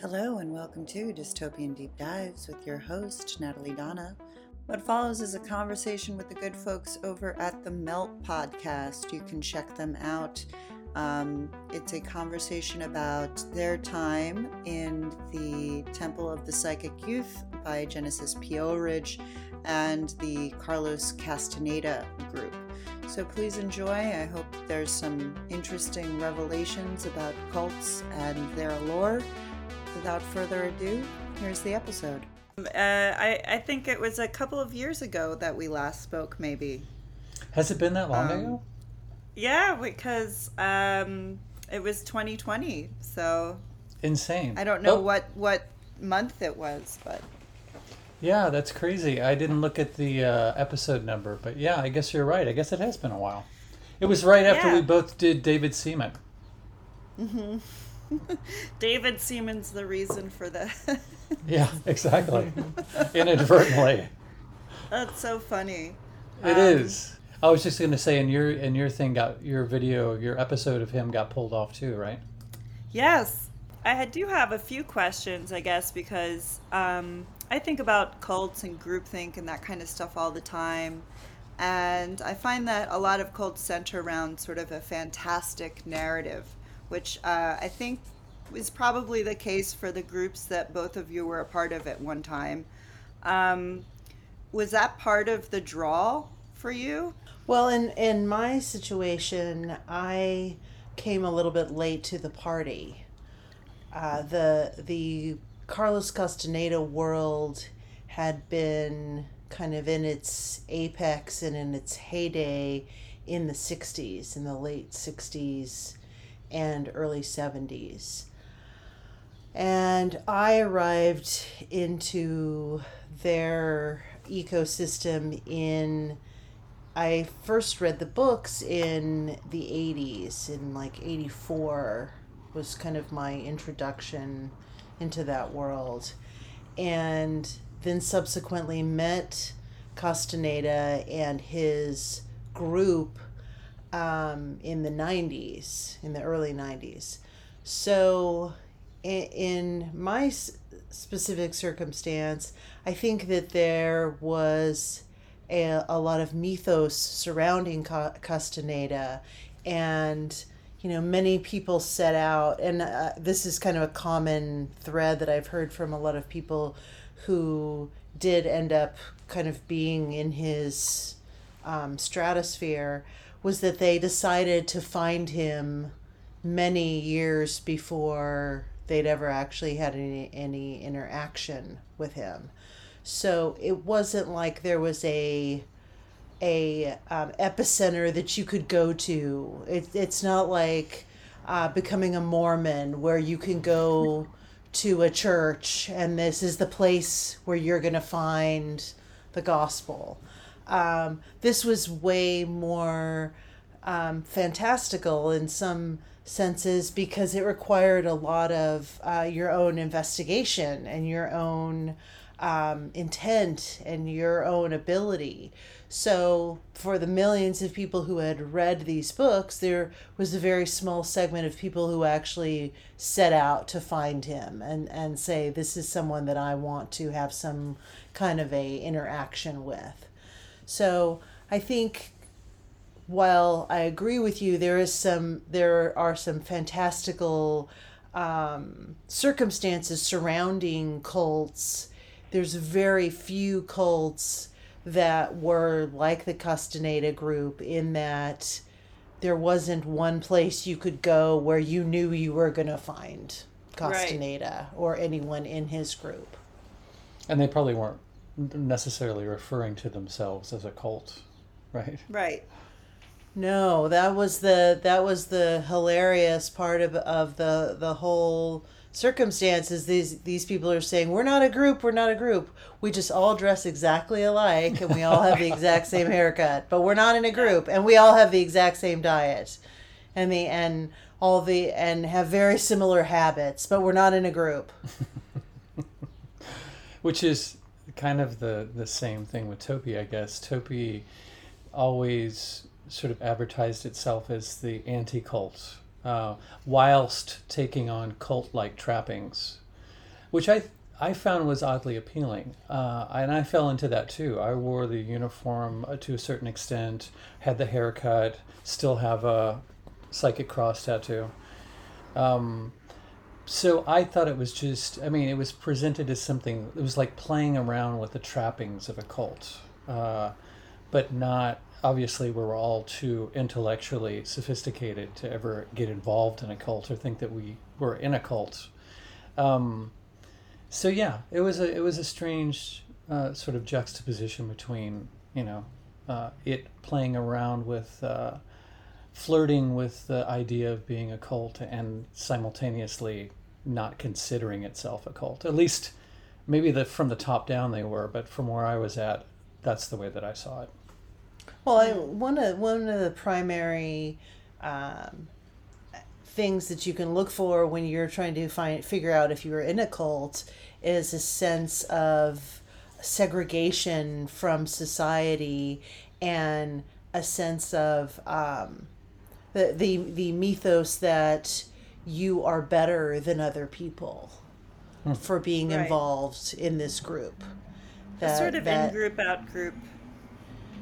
Hello, and welcome to Dystopian Deep Dives with your host, Natalie Donna. What follows is a conversation with the good folks over at the Melt podcast. You can check them out. Um, it's a conversation about their time in the Temple of the Psychic Youth by Genesis P-Orridge and the Carlos Castaneda group. So please enjoy. I hope there's some interesting revelations about cults and their allure without further ado, here's the episode. Uh, I, I think it was a couple of years ago that we last spoke, maybe. Has it been that long um, ago? Yeah, because um, it was 2020. So insane. I don't know oh. what what month it was, but yeah, that's crazy. I didn't look at the uh, episode number, but yeah, I guess you're right. I guess it has been a while. It was right after yeah. we both did David Seaman. Mm-hmm. David Seaman's the reason for that. yeah, exactly. Inadvertently. That's so funny. It um, is. I was just going to say, and your and your thing got your video, your episode of him got pulled off too, right? Yes, I do have a few questions, I guess, because um, I think about cults and groupthink and that kind of stuff all the time. And I find that a lot of cults center around sort of a fantastic narrative which uh, I think is probably the case for the groups that both of you were a part of at one time. Um, was that part of the draw for you? Well, in in my situation, I came a little bit late to the party. Uh, the the Carlos Castaneda world had been kind of in its apex and in its heyday in the 60s, in the late 60s and early 70s. And I arrived into their ecosystem in I first read the books in the 80s in like 84 was kind of my introduction into that world and then subsequently met Castaneda and his group um, in the 90s, in the early 90s. So, in, in my specific circumstance, I think that there was a, a lot of mythos surrounding Castaneda, and you know, many people set out, and uh, this is kind of a common thread that I've heard from a lot of people who did end up kind of being in his um, stratosphere was that they decided to find him many years before they'd ever actually had any, any interaction with him. So it wasn't like there was a a um, epicenter that you could go to. It, it's not like uh, becoming a Mormon where you can go to a church and this is the place where you're going to find the gospel um, this was way more um, fantastical in some senses because it required a lot of uh, your own investigation and your own um, intent and your own ability. So, for the millions of people who had read these books, there was a very small segment of people who actually set out to find him and, and say, This is someone that I want to have some kind of a interaction with. So I think while I agree with you, there is some there are some fantastical um, circumstances surrounding cults. There's very few cults that were like the Castaneda group in that there wasn't one place you could go where you knew you were going to find Castaneda right. or anyone in his group. And they probably weren't necessarily referring to themselves as a cult, right? Right. No, that was the that was the hilarious part of of the the whole circumstances these these people are saying we're not a group we're not a group we just all dress exactly alike and we all have the exact same haircut but we're not in a group and we all have the exact same diet and the and all the and have very similar habits but we're not in a group which is kind of the the same thing with TOPY, I guess. TOPY always sort of advertised itself as the anti-cult, uh, whilst taking on cult-like trappings. which I I found was oddly appealing, uh, and I fell into that too. I wore the uniform uh, to a certain extent, had the haircut, still have a psychic cross tattoo. Um, so I thought it was just, I mean, it was presented as something, it was like playing around with the trappings of a cult, uh, but not, obviously, we're all too intellectually sophisticated to ever get involved in a cult or think that we were in a cult. Um, so yeah, it was a, it was a strange uh, sort of juxtaposition between, you know, uh, it playing around with, uh, flirting with the idea of being a cult and simultaneously not considering itself a cult. At least, maybe the from the top down they were, but from where I was at, that's the way that I saw it. Well, I, one of one of the primary um, things that you can look for when you're trying to find figure out if you're in a cult is a sense of segregation from society and a sense of um, the, the the mythos that you are better than other people hmm. for being right. involved in this group. That, a sort of in group out group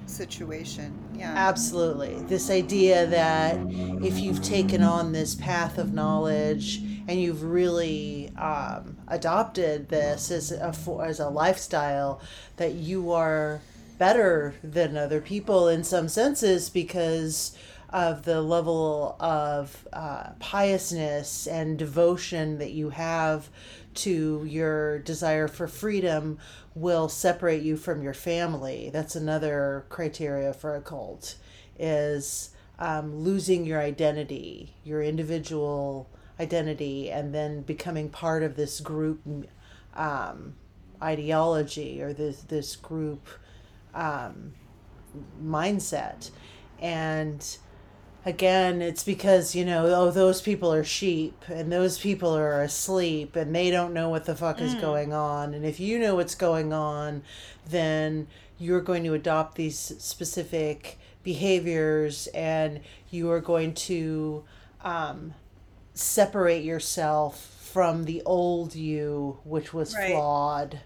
situation. Yeah. Absolutely. This idea that if you've taken on this path of knowledge and you've really um, adopted this as a, as a lifestyle, that you are better than other people in some senses because of the level of uh, piousness and devotion that you have to your desire for freedom will separate you from your family. That's another criteria for a cult is um, losing your identity, your individual identity, and then becoming part of this group um, ideology or this this group um, mindset, and again, it's because, you know, oh, those people are sheep and those people are asleep and they don't know what the fuck mm. is going on. And if you know what's going on, then you're going to adopt these specific behaviors and you are going to um, separate yourself from the old you, which was right. flawed.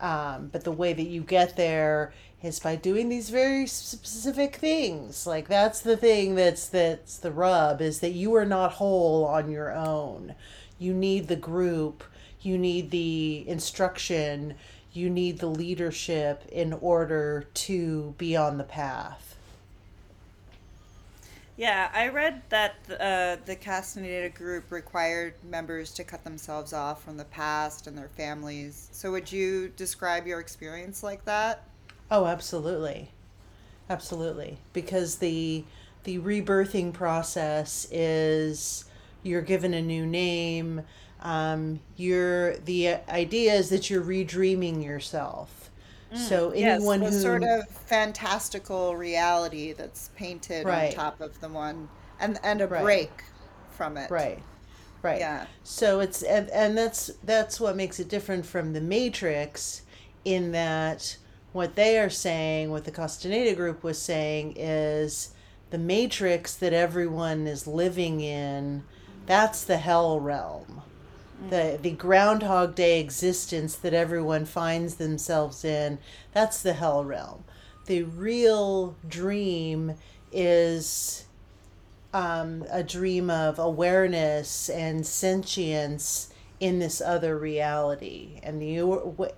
Um, but the way that you get there is by doing these very specific things. Like that's the thing that's that's the rub is that you are not whole on your own. You need the group, you need the instruction, you need the leadership in order to be on the path. Yeah, I read that uh, the Castaneda group required members to cut themselves off from the past and their families. So, would you describe your experience like that? Oh, absolutely. Absolutely. Because the the rebirthing process is you're given a new name. Um, you're the idea is that you're redreaming yourself. Mm, so anyone yes, who sort of fantastical reality that's painted right. on top of the one, and and a right. break from it. Right. Right. Yeah. So it's and, and that's that's what makes it different from the Matrix, in that what they are saying, what the Castaneda group was saying, is the matrix that everyone is living in, that's the hell realm. The, the Groundhog Day existence that everyone finds themselves in, that's the hell realm. The real dream is um, a dream of awareness and sentience in this other reality. And the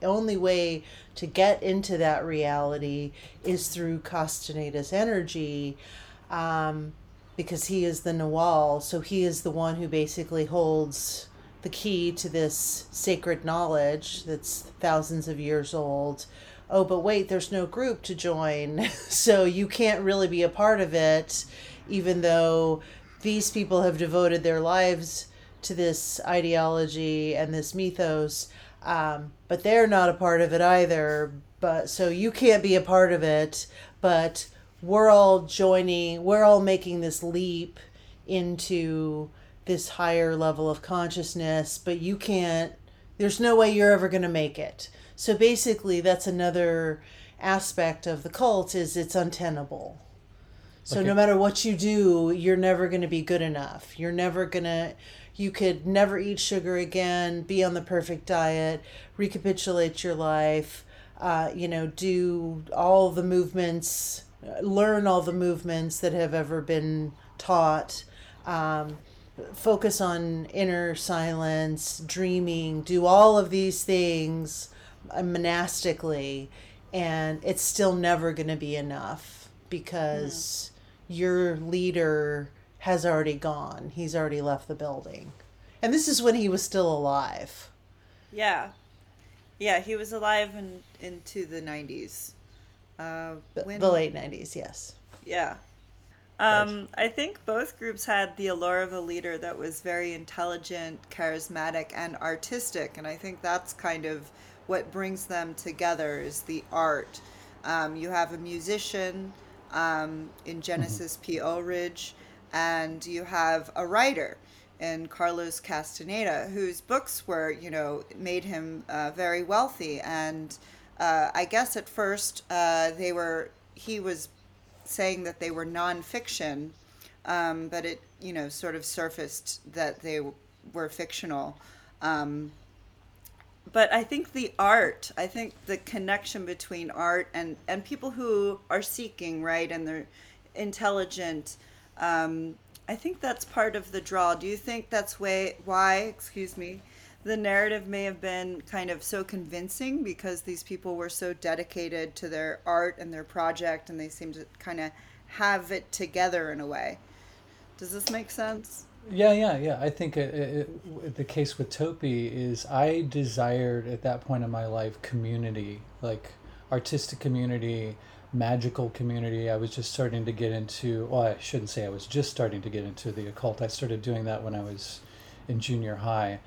only way to get into that reality is through Castaneda's energy, um, because he is the Nagual. So he is the one who basically holds the key to this sacred knowledge that's thousands of years old. Oh, but wait, there's no group to join. so you can't really be a part of it, even though these people have devoted their lives to this ideology and this mythos, um, but they're not a part of it either. But so you can't be a part of it, but we're all joining, we're all making this leap into this higher level of consciousness, but you can't, there's no way you're ever going to make it. So basically, that's another aspect of the cult is it's untenable. So okay. no matter what you do, you're never going to be good enough. You're never going to you could never eat sugar again, be on the perfect diet, recapitulate your life, uh, you know, do all the movements, learn all the movements that have ever been taught. Um, focus on inner silence, dreaming, do all of these things uh, monastically, and it's still never going to be enough because your leader has already gone. He's already left the building. And this is when he was still alive. Yeah. Yeah, he was alive in, into the 90s. Uh, when, the late 90s, yes. Yeah. Um, I think both groups had the allure of a leader that was very intelligent, charismatic, and artistic. And I think that's kind of what brings them together is the art. Um, you have a musician um, in Genesis mm-hmm. P-Orridge, and you have a writer in Carlos Castaneda, whose books were, you know, made him uh, very wealthy. And uh, I guess at first uh, they were, he was saying that they were nonfiction, um, but it, you know, sort of surfaced that they were fictional. Um, but I think the art, I think the connection between art and, and people who are seeking, right, and they're intelligent, um, I think that's part of the draw. Do you think that's way, why, excuse me, the narrative may have been kind of so convincing because these people were so dedicated to their art and their project and they seem to kind of have it together in a way. Does this make sense? Yeah, yeah, yeah. I think it, it, the case with TOPY is I desired at that point in my life community, like artistic community, magical community. I was just starting to get into, well, I shouldn't say I was just starting to get into the occult. I started doing that when I was in junior high.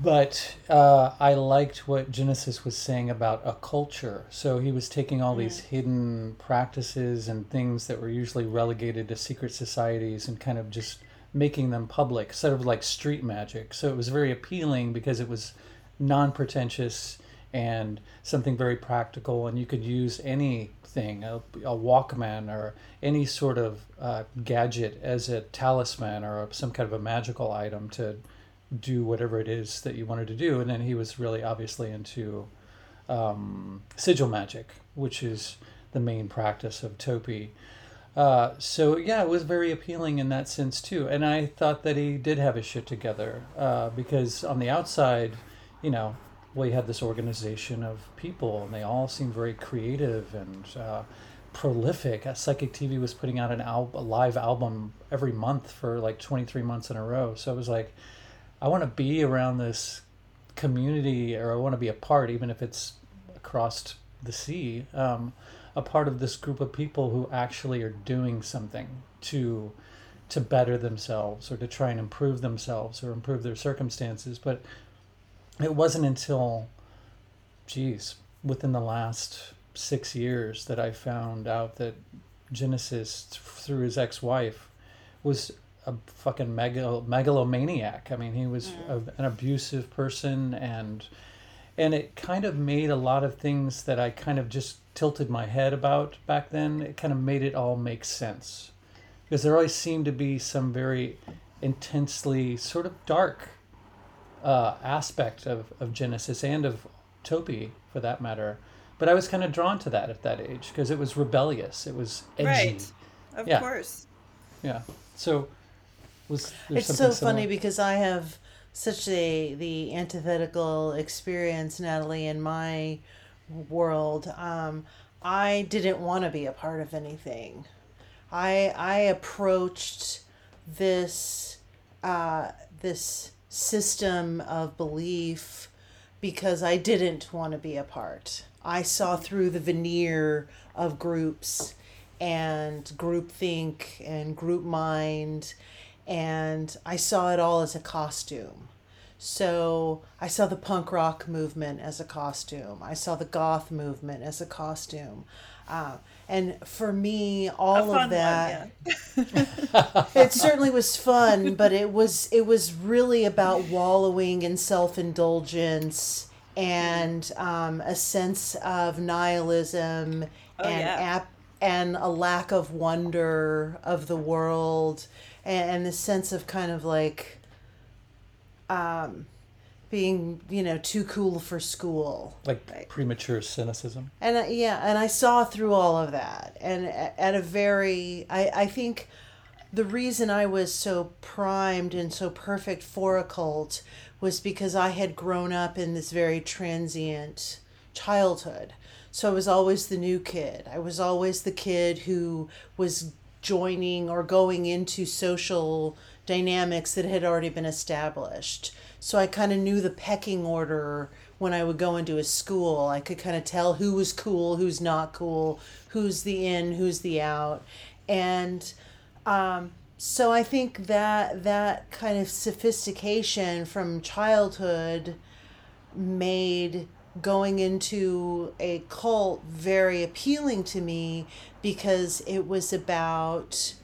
But uh, I liked what Genesis was saying about occulture. So he was taking all these hidden practices and things that were usually relegated to secret societies and kind of just making them public, sort of like street magic. So it was very appealing because it was non pretentious and something very practical, and you could use anything, a, a Walkman or any sort of uh, gadget as a talisman or some kind of a magical item to do whatever it is that you wanted to do. And then he was really obviously into um, sigil magic, which is the main practice of TOPY. Uh, so yeah, it was very appealing in that sense too. And I thought that he did have his shit together uh, because on the outside, you know, well, had this organization of people, and they all seemed very creative and uh, prolific. Psychic TV was putting out an al- a live album every month for like 23 months in a row. So it was like, I want to be around this community, or I want to be a part, even if it's across the sea, um, a part of this group of people who actually are doing something to to better themselves or to try and improve themselves or improve their circumstances. But it wasn't until, geez, within the last six years that I found out that Genesis, through his ex-wife, was a fucking megal- megalomaniac. I mean, he was mm. a, an abusive person, and and it kind of made a lot of things that I kind of just tilted my head about back then. It kind of made it all make sense because there always seemed to be some very intensely sort of dark uh, aspect of, of Genesis and of TOPY for that matter. But I was kind of drawn to that at that age because it was rebellious. It was edgy. Right. Of yeah. course. Yeah. So was it's so similar? funny because I have such a the antithetical experience, Natalie, in my world. Um, I didn't want to be a part of anything. I I approached this uh, this system of belief because I didn't want to be a part. I saw through the veneer of groups and groupthink and group mind and I saw it all as a costume. So I saw the punk rock movement as a costume. I saw the goth movement as a costume. Uh, and for me, all of that, one, yeah. it certainly was fun, but it was it was really about wallowing in self indulgence and um, a sense of nihilism oh, and yeah. ap- and a lack of wonder of the world and, and this sense of kind of like um, being you know too cool for school like Right. premature cynicism. and I- yeah and i saw through all of that and at a very i i think the reason i was so primed and so perfect for a cult was because i had grown up in this very transient childhood so i was always the new kid i was always the kid who was joining or going into social dynamics that had already been established. So I kind of knew the pecking order when I would go into a school. I could kind of tell who was cool, who's not cool, who's the in, who's the out. And um, so I think that that kind of sophistication from childhood made going into a cult very appealing to me because it was about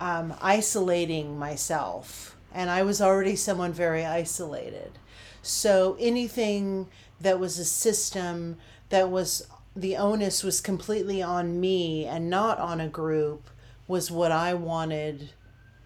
um, isolating myself. And I was already someone very isolated. So anything that was a system that was the onus was completely on me and not on a group was what I wanted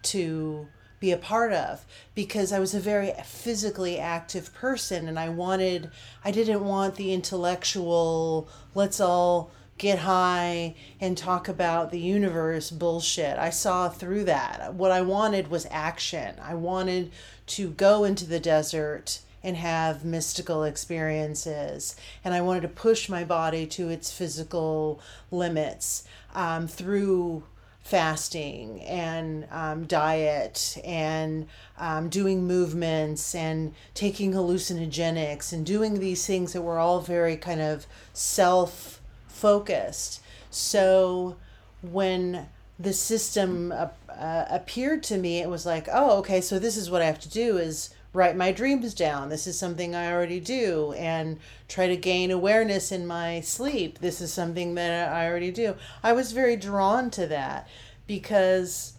to be a part of because I was a very physically active person and I wanted I didn't want the intellectual let's all get high and talk about the universe bullshit. I saw through that. What I wanted was action. I wanted to go into the desert and have mystical experiences. And I wanted to push my body to its physical limits um, through fasting and um, diet and um, doing movements and taking hallucinogenics and doing these things that were all very kind of self focused. So when the system uh, uh, appeared to me, it was like, oh, okay, so this is what I have to do is write my dreams down. This is something I already do and try to gain awareness in my sleep. This is something that I already do. I was very drawn to that because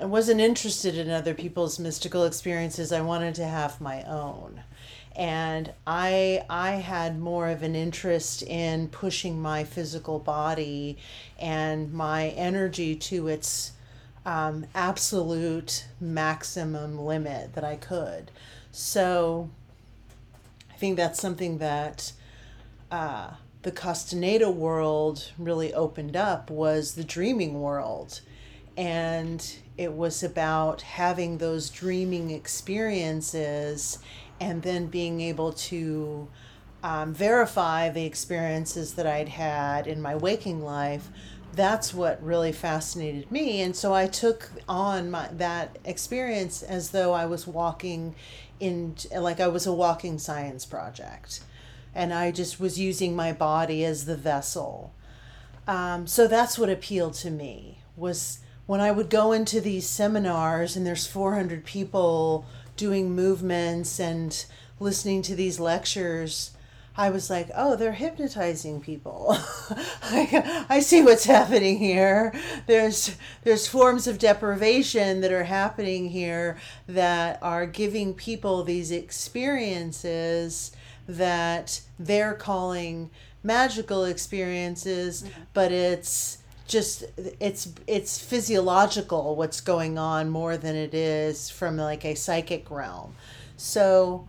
I wasn't interested in other people's mystical experiences. I wanted to have my own. And I I had more of an interest in pushing my physical body and my energy to its um, absolute maximum limit that I could. So I think that's something that uh, the Castaneda world really opened up was the dreaming world. And it was about having those dreaming experiences and then being able to um, verify the experiences that I'd had in my waking life. That's what really fascinated me. And so I took on my, that experience as though I was walking in, like I was a walking science project. And I just was using my body as the vessel. Um, so that's what appealed to me was when I would go into these seminars and there's 400 people doing movements and listening to these lectures, I was like, oh, they're hypnotizing people. I, I see what's happening here. There's there's forms of deprivation that are happening here that are giving people these experiences that they're calling magical experiences, mm-hmm. but it's just it's it's physiological what's going on more than it is from like a psychic realm. So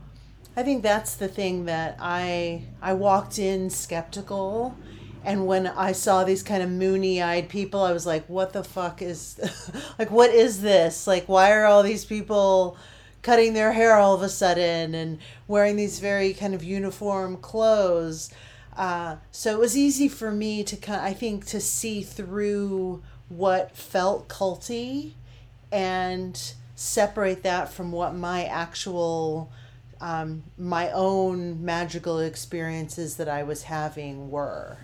I think that's the thing that I I walked in skeptical and when I saw these kind of moony-eyed people I was like what the fuck is like what is this? Like why are all these people cutting their hair all of a sudden and wearing these very kind of uniform clothes? Uh, so it was easy for me to kind I think to see through what felt culty and separate that from what my actual um, my own magical experiences that I was having were.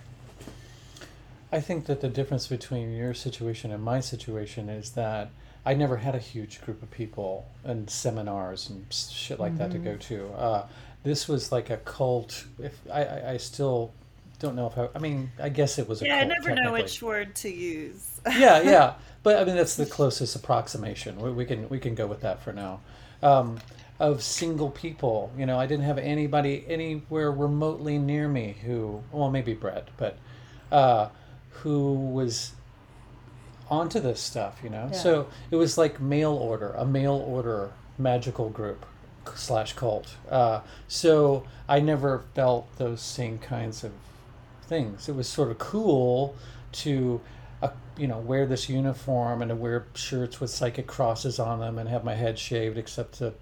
I think that the difference between your situation and my situation is that I never had a huge group of people and seminars and shit like that to go to. Uh, this was like a cult. If I, I, I still don't know if I, I mean, I guess it was a Yeah, I never know which word to use. yeah, yeah. But I mean, that's the closest approximation. We, we can we can go with that for now. Um, of single people, you know, I didn't have anybody anywhere remotely near me who, well, maybe Brett, but uh, who was onto this stuff, you know. Yeah. So it was like mail order, a mail order magical group, slash cult. Uh, so I never felt those same kinds of things. It was sort of cool to, uh, you know, wear this uniform and to wear shirts with psychic crosses on them and have my head shaved except the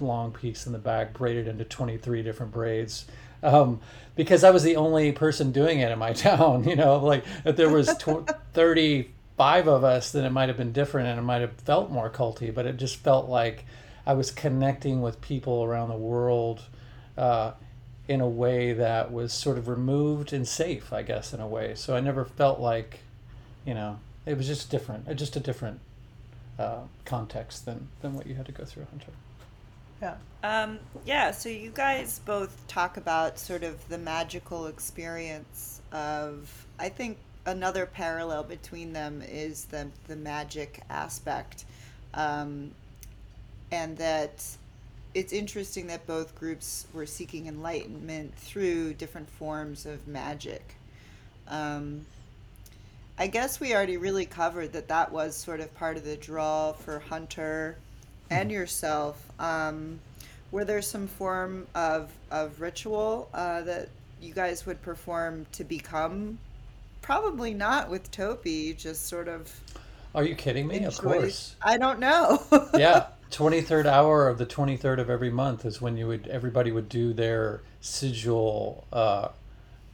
long piece in the back braided into 23 different braids. Um, because I was the only person doing it in my town, you know, like if there was tw- 35 of us, then it might have been different and it might have felt more culty, but it just felt like I was connecting with people around the world uh, in a way that was sort of removed and safe, I guess, in a way. So I never felt like, you know, it was just different, uh, just a different uh, context than, than what you had to go through, Hunter. Yeah. Um, yeah, so you guys both talk about sort of the magical experience of, I think another parallel between them is the, the magic aspect. Um, and that it's interesting that both groups were seeking enlightenment through different forms of magic. Um, I guess we already really covered that that was sort of part of the draw for Hunter and yourself. Um, were there some form of, of ritual uh, that you guys would perform to become? Probably not with TOPY, just sort of. Are you kidding me? Of course. I don't know. yeah, 23rd hour of the 23rd of every month is when you would everybody would do their sigil uh,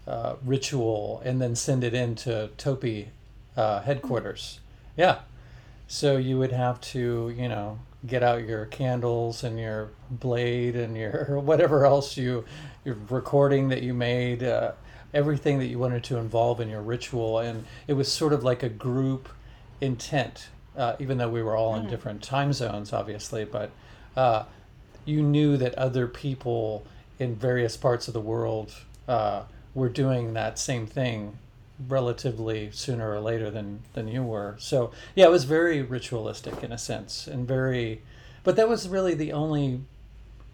uh, ritual and then send it into TOPY uh, headquarters. Yeah, so you would have to you know get out your candles and your blade and your whatever else you your recording that you made. Uh, everything that you wanted to involve in your ritual and it was sort of like a group intent uh, even though we were all in different time zones, obviously, but uh, you knew that other people in various parts of the world uh, were doing that same thing relatively sooner or later than, than you were. So, yeah, it was very ritualistic in a sense, and very, but that was really the only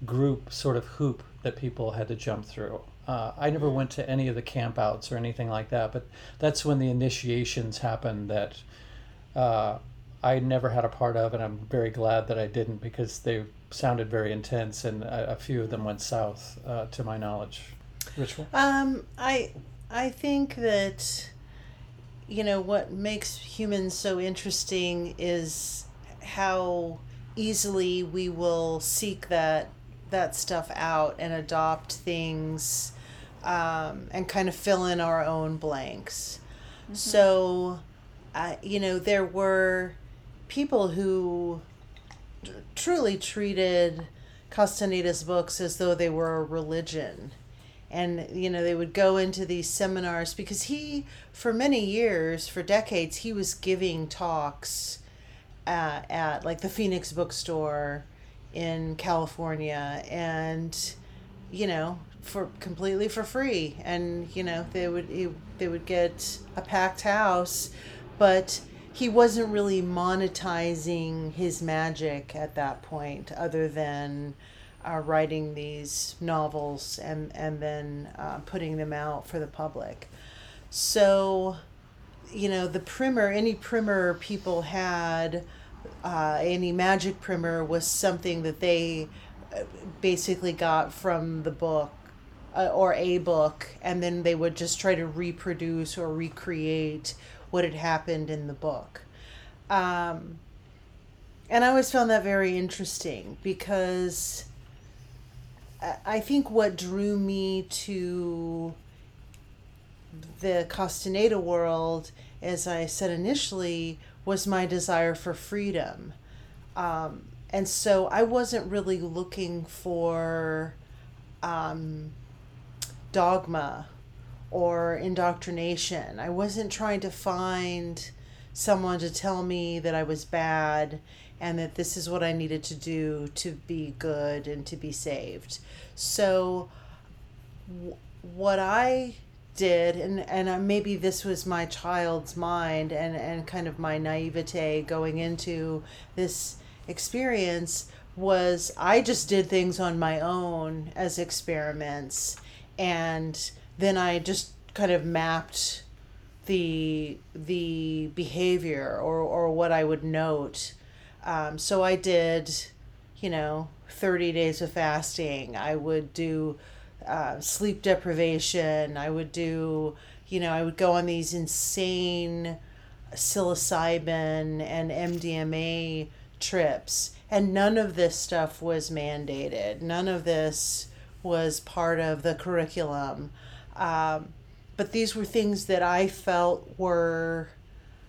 group sort of hoop that people had to jump through. Uh, I never went to any of the campouts or anything like that, but that's when the initiations happened that uh, I never had a part of, and I'm very glad that I didn't because they sounded very intense, and a, a few of them went south, uh, to my knowledge. Ritual. Um, I I think that you know what makes humans so interesting is how easily we will seek that that stuff out and adopt things um, and kind of fill in our own blanks. So, uh, you know, there were people who t- truly treated Castaneda's books as though they were a religion. And, you know, they would go into these seminars because he, for many years, for decades, he was giving talks uh, at like the Phoenix bookstore in California and, you know, for completely for free. And, you know, they would, he, they would get a packed house, but he wasn't really monetizing his magic at that point other than uh, writing these novels and and then uh, putting them out for the public. So you know the primer any primer people had uh, any magic primer was something that they uh, basically got from the book uh, or a book and then they would just try to reproduce or recreate what had happened in the book um, and i always found that very interesting because I- think what drew me to the Castaneda world, as I said initially, was my desire for freedom. Um, and so I wasn't really looking for um, dogma or indoctrination. I wasn't trying to find someone to tell me that I was bad and that this is what I needed to do to be good and to be saved. So, w- what I did, and, and uh, maybe this was my child's mind and, and kind of my naivete going into this experience, was I just did things on my own as experiments. And then I just kind of mapped the the behavior or, or what I would note. Um, so I did, you know, 30 days of fasting. I would do uh, sleep deprivation. I would do, you know, I would go on these insane psilocybin and MDMA trips. And none of this stuff was mandated. None of this was part of the curriculum. Um, but these were things that I felt were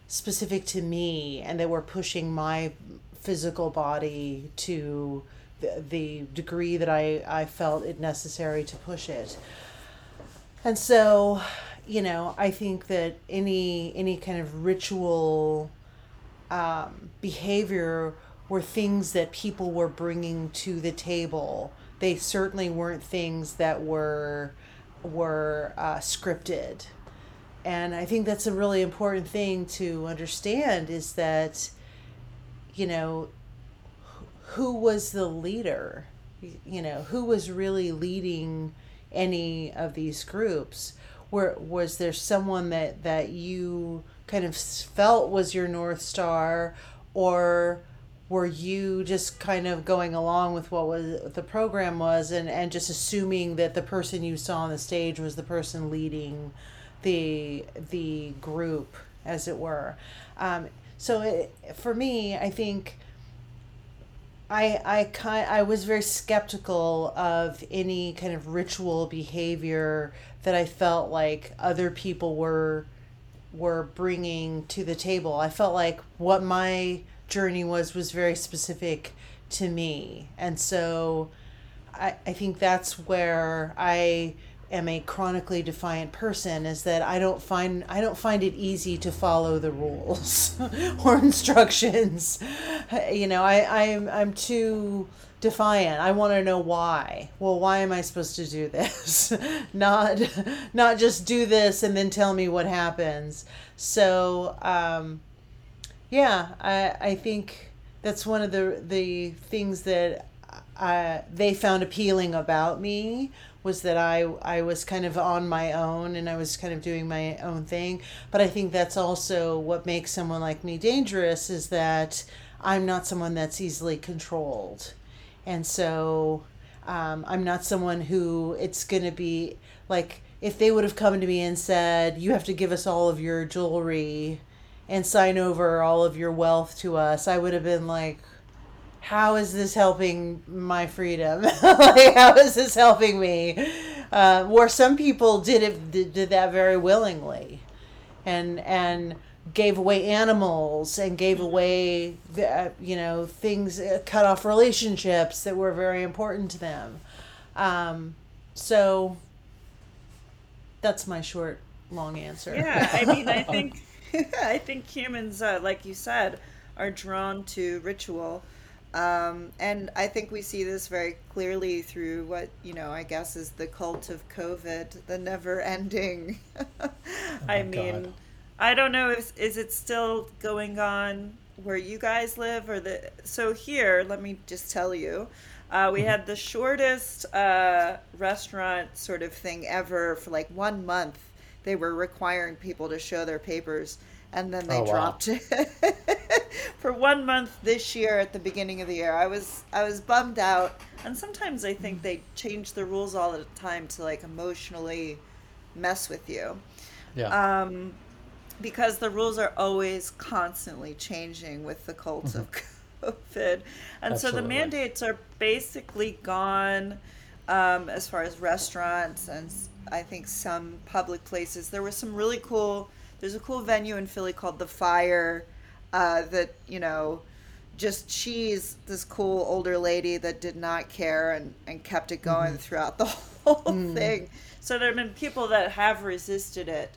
specific to me and they were pushing my physical body to the, the degree that I, I felt it necessary to push it. And so, you know, I think that any any kind of ritual um, behavior were things that people were bringing to the table. They certainly weren't things that were were uh, scripted. And I think that's a really important thing to understand is that, you know, who was the leader? You know, who was really leading any of these groups? Where was there someone that that you kind of felt was your north star, or were you just kind of going along with what was the program was and, and just assuming that the person you saw on the stage was the person leading the the group as it were um, so it, for me i think I I kind I was very skeptical of any kind of ritual behavior that I felt like other people were were bringing to the table. I felt like what my journey was was very specific to me. And so I, I think that's where I am a chronically defiant person is that I don't find I don't find it easy to follow the rules or instructions. You know, I, I'm I'm too defiant. I want to know why. Well, why am I supposed to do this? not not just do this and then tell me what happens. So um, yeah, I I think that's one of the the things that uh, they found appealing about me was that I I was kind of on my own and I was kind of doing my own thing. But I think that's also what makes someone like me dangerous is that I'm not someone that's easily controlled, and so um, I'm not someone who it's gonna be like if they would have come to me and said you have to give us all of your jewelry and sign over all of your wealth to us, I would have been like, how is this helping my freedom? like, how is this helping me? Uh, where some people did it did, did that very willingly, and and gave away animals and gave away the, you know things uh, cut off relationships that were very important to them. Um, so that's my short long answer. Yeah, I mean, I think I think humans, uh, like you said, are drawn to ritual. Um, and I think we see this very clearly through what, you know, I guess is the cult of COVID, the never ending. I mean, God. I don't know if is it still going on where you guys live or the so here, let me just tell you. Uh, we mm-hmm. had the shortest uh, restaurant sort of thing ever for like one month. They were requiring people to show their papers and then they oh, dropped wow. it for one month this year at the beginning of the year. I was I was bummed out, and sometimes I think they change the rules all the time to like emotionally mess with you. Yeah. Um, because the rules are always constantly changing with the cult mm-hmm. of COVID, and Absolutely. so the mandates are basically gone. Um, as far as restaurants and I think some public places, there was some really cool there's a cool venue in Philly called the Fire uh, that you know just she's this cool older lady that did not care and, and kept it going mm-hmm. throughout the whole mm. thing. So there have been people that have resisted it.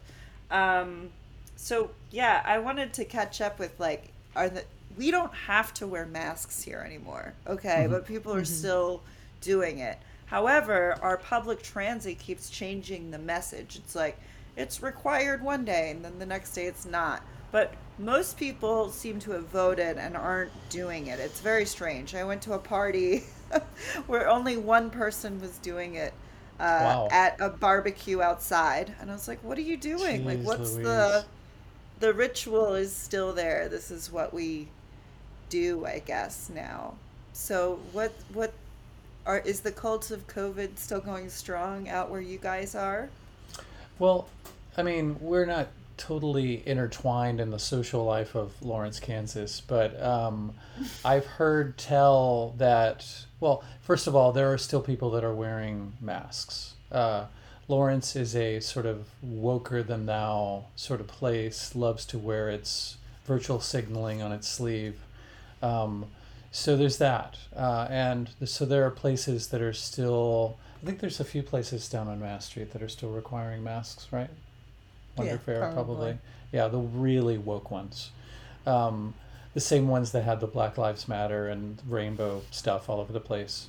Um, so yeah, I wanted to catch up with like, are the we don't have to wear masks here anymore, okay? Mm-hmm. But people are mm-hmm. still doing it. However, our public transit keeps changing the message. It's like it's required one day and then the next day it's not. But most people seem to have voted and aren't doing it. It's very strange. I went to a party where only one person was doing it uh, wow. at a barbecue outside, and I was like, "What are you doing? Jeez like, what's Louise. the the ritual is still there. This is what we do, I guess now." so what what are is the cult of COVID still going strong out where you guys are? Well, I mean, we're not totally intertwined in the social life of Lawrence, Kansas, but um, I've heard tell that, well, first of all, there are still people that are wearing masks. Uh, Lawrence is a sort of woker than thou sort of place, loves to wear its virtual signaling on its sleeve. Um, so there's that. Uh, and so there are places that are still, I think there's a few places down on Mass Street that are still requiring masks, right? Wonder Yeah, Fair, probably. probably. Yeah, the really woke ones. Um, the same ones that had the Black Lives Matter and rainbow stuff all over the place.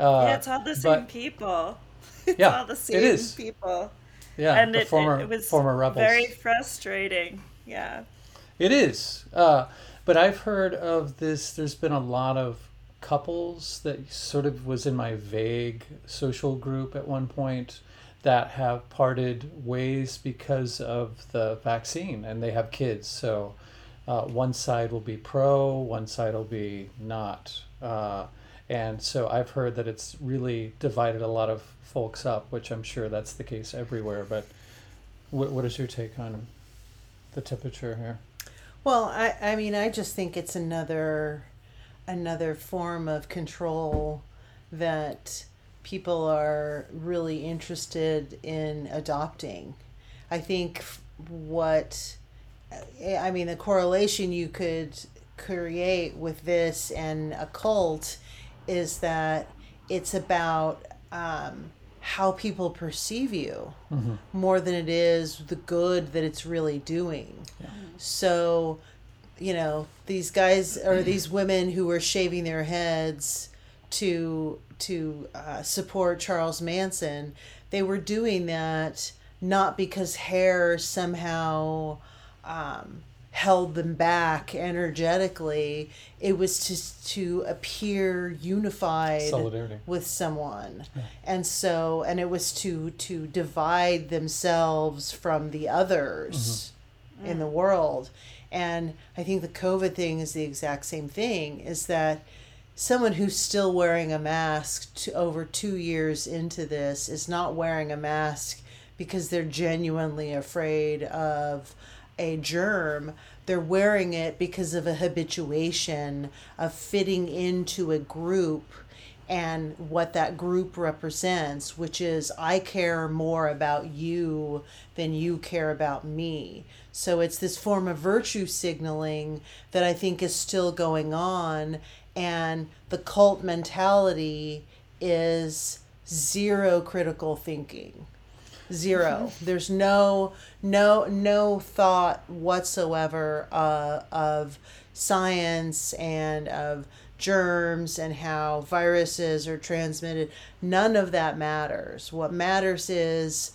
Uh, yeah, it's all the same but- people. It's Yeah, all the same is. people. yeah, and the it, former it, was former rebels. very frustrating. Yeah. It is. Uh, but I've heard of this. There's been a lot of couples that sort of was in my vague social group at one point that have parted ways because of the vaccine and they have kids. So uh, one side will be pro, one side will be not. Uh, and so I've heard that it's really divided a lot of folks up, which I'm sure that's the case everywhere. But what, what is your take on the temperature here? Well, I, I mean, I just think it's another another form of control that people are really interested in adopting. I think what I mean, the correlation you could create with this and a cult is that it's about um, how people perceive you more than it is the good that it's really doing. So, you know, these guys or these women who were shaving their heads to to uh, support Charles Manson, they were doing that not because hair somehow um, held them back energetically. It was to to appear unified Solidarity. with someone and so and it was to to divide themselves from the others mm-hmm. in the world and i think the covid thing is the exact same thing is that someone who's still wearing a mask to over 2 years into this is not wearing a mask because they're genuinely afraid of a germ they're wearing it because of a habituation of fitting into a group and what that group represents, which is I care more about you than you care about me. So it's this form of virtue signaling that I think is still going on. And the cult mentality is zero critical thinking zero. There's no no no thought whatsoever uh, of science and of germs and how viruses are transmitted. None of that matters. What matters is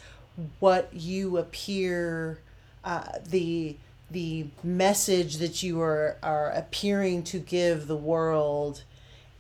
what you appear uh, the the message that you are are appearing to give the world.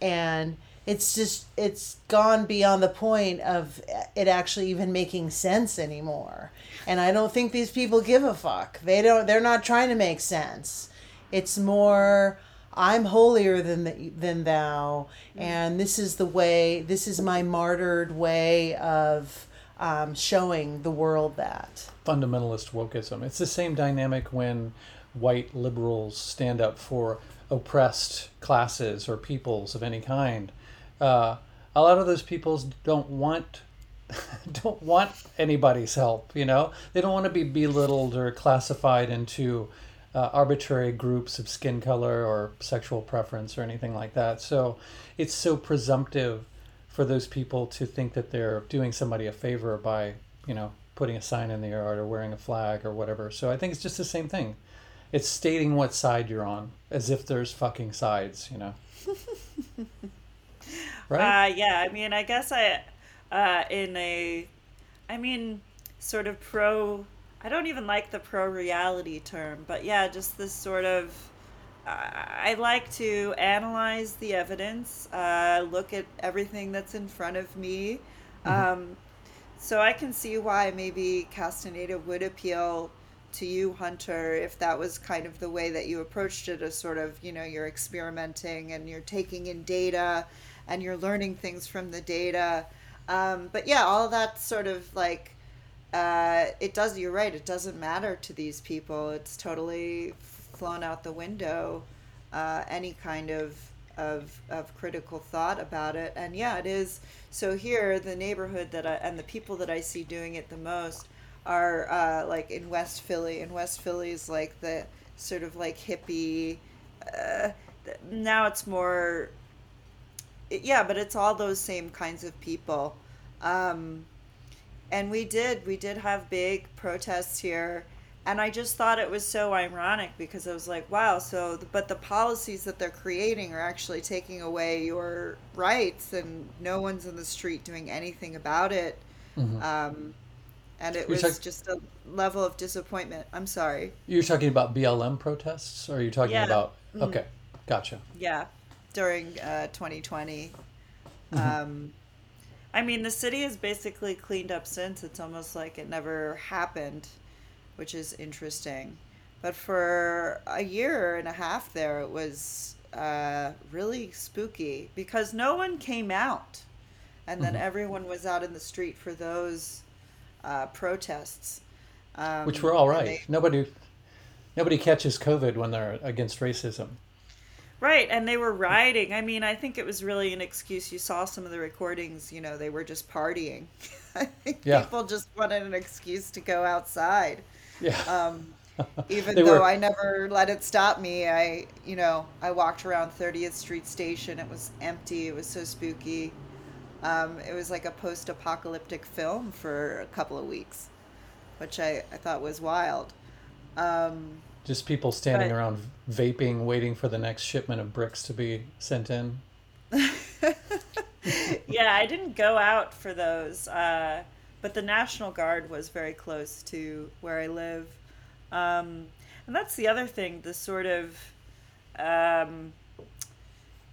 And it's just it's gone beyond the point of it actually even making sense anymore and i don't think these people give a fuck they don't they're not trying to make sense it's more i'm holier than the, than thou and this is the way this is my martyred way of um, showing the world that fundamentalist wokeism. It's the same dynamic when white liberals stand up for oppressed classes or peoples of any kind. Uh, a lot of those peoples don't want don't want anybody's help. You know, they don't want to be belittled or classified into uh, arbitrary groups of skin color or sexual preference or anything like that. So it's so presumptive for those people to think that they're doing somebody a favor by, you know, putting a sign in the yard or wearing a flag or whatever. So I think it's just the same thing. It's stating what side you're on, as if there's fucking sides, you know. right? Uh, yeah, I mean, I guess I, uh, in a, I mean, sort of pro, I don't even like the pro reality term, but yeah, just this sort of, I I like to analyze the evidence, uh, look at everything that's in front of me. Um, so I can see why maybe Castaneda would appeal to you, Hunter, if that was kind of the way that you approached it as sort of, you know, you're experimenting and you're taking in data and you're learning things from the data. Um, but yeah, all that sort of like, uh, it does, you're right, it doesn't matter to these people. It's totally flown out the window, uh, any kind of, of, of critical thought about it. And yeah, it is. So here, the neighborhood that I, and the people that I see doing it the most are uh, like in West Philly, and West Philly is like the sort of like hippie. Uh, now it's more, yeah, but it's all those same kinds of people. Um, and we did, we did have big protests here. And I just thought it was so ironic because I was like, wow, so, but the policies that they're creating are actually taking away your rights, and no one's in the street doing anything about it. Mm-hmm. Um, and it was talk- just a level of disappointment. I'm sorry. You're talking about BLM protests, or are you talking yeah. about? Mm-hmm. Okay, gotcha. Yeah, during uh, 2020. Mm-hmm. Um, I mean, the city has basically cleaned up since. It's almost like it never happened, which is interesting. But for a year and a half there, it was uh, really spooky because no one came out. And then mm-hmm. everyone was out in the street for those uh, protests, um, which were all right. They, nobody, nobody catches COVID when they're against racism. Right, and they were rioting. I mean, I think it was really an excuse. You saw some of the recordings. You know, they were just partying. I think yeah. people just wanted an excuse to go outside. Yeah. Um, even though were... I never let it stop me, I, you know, I walked around 30th Street Station. It was empty. It was so spooky. Um, it was like a post apocalyptic film for a couple of weeks, which I, I thought was wild. Um, Just people standing but, around vaping, waiting for the next shipment of bricks to be sent in. yeah, I didn't go out for those, uh, but the National Guard was very close to where I live. Um, and that's the other thing the sort of um,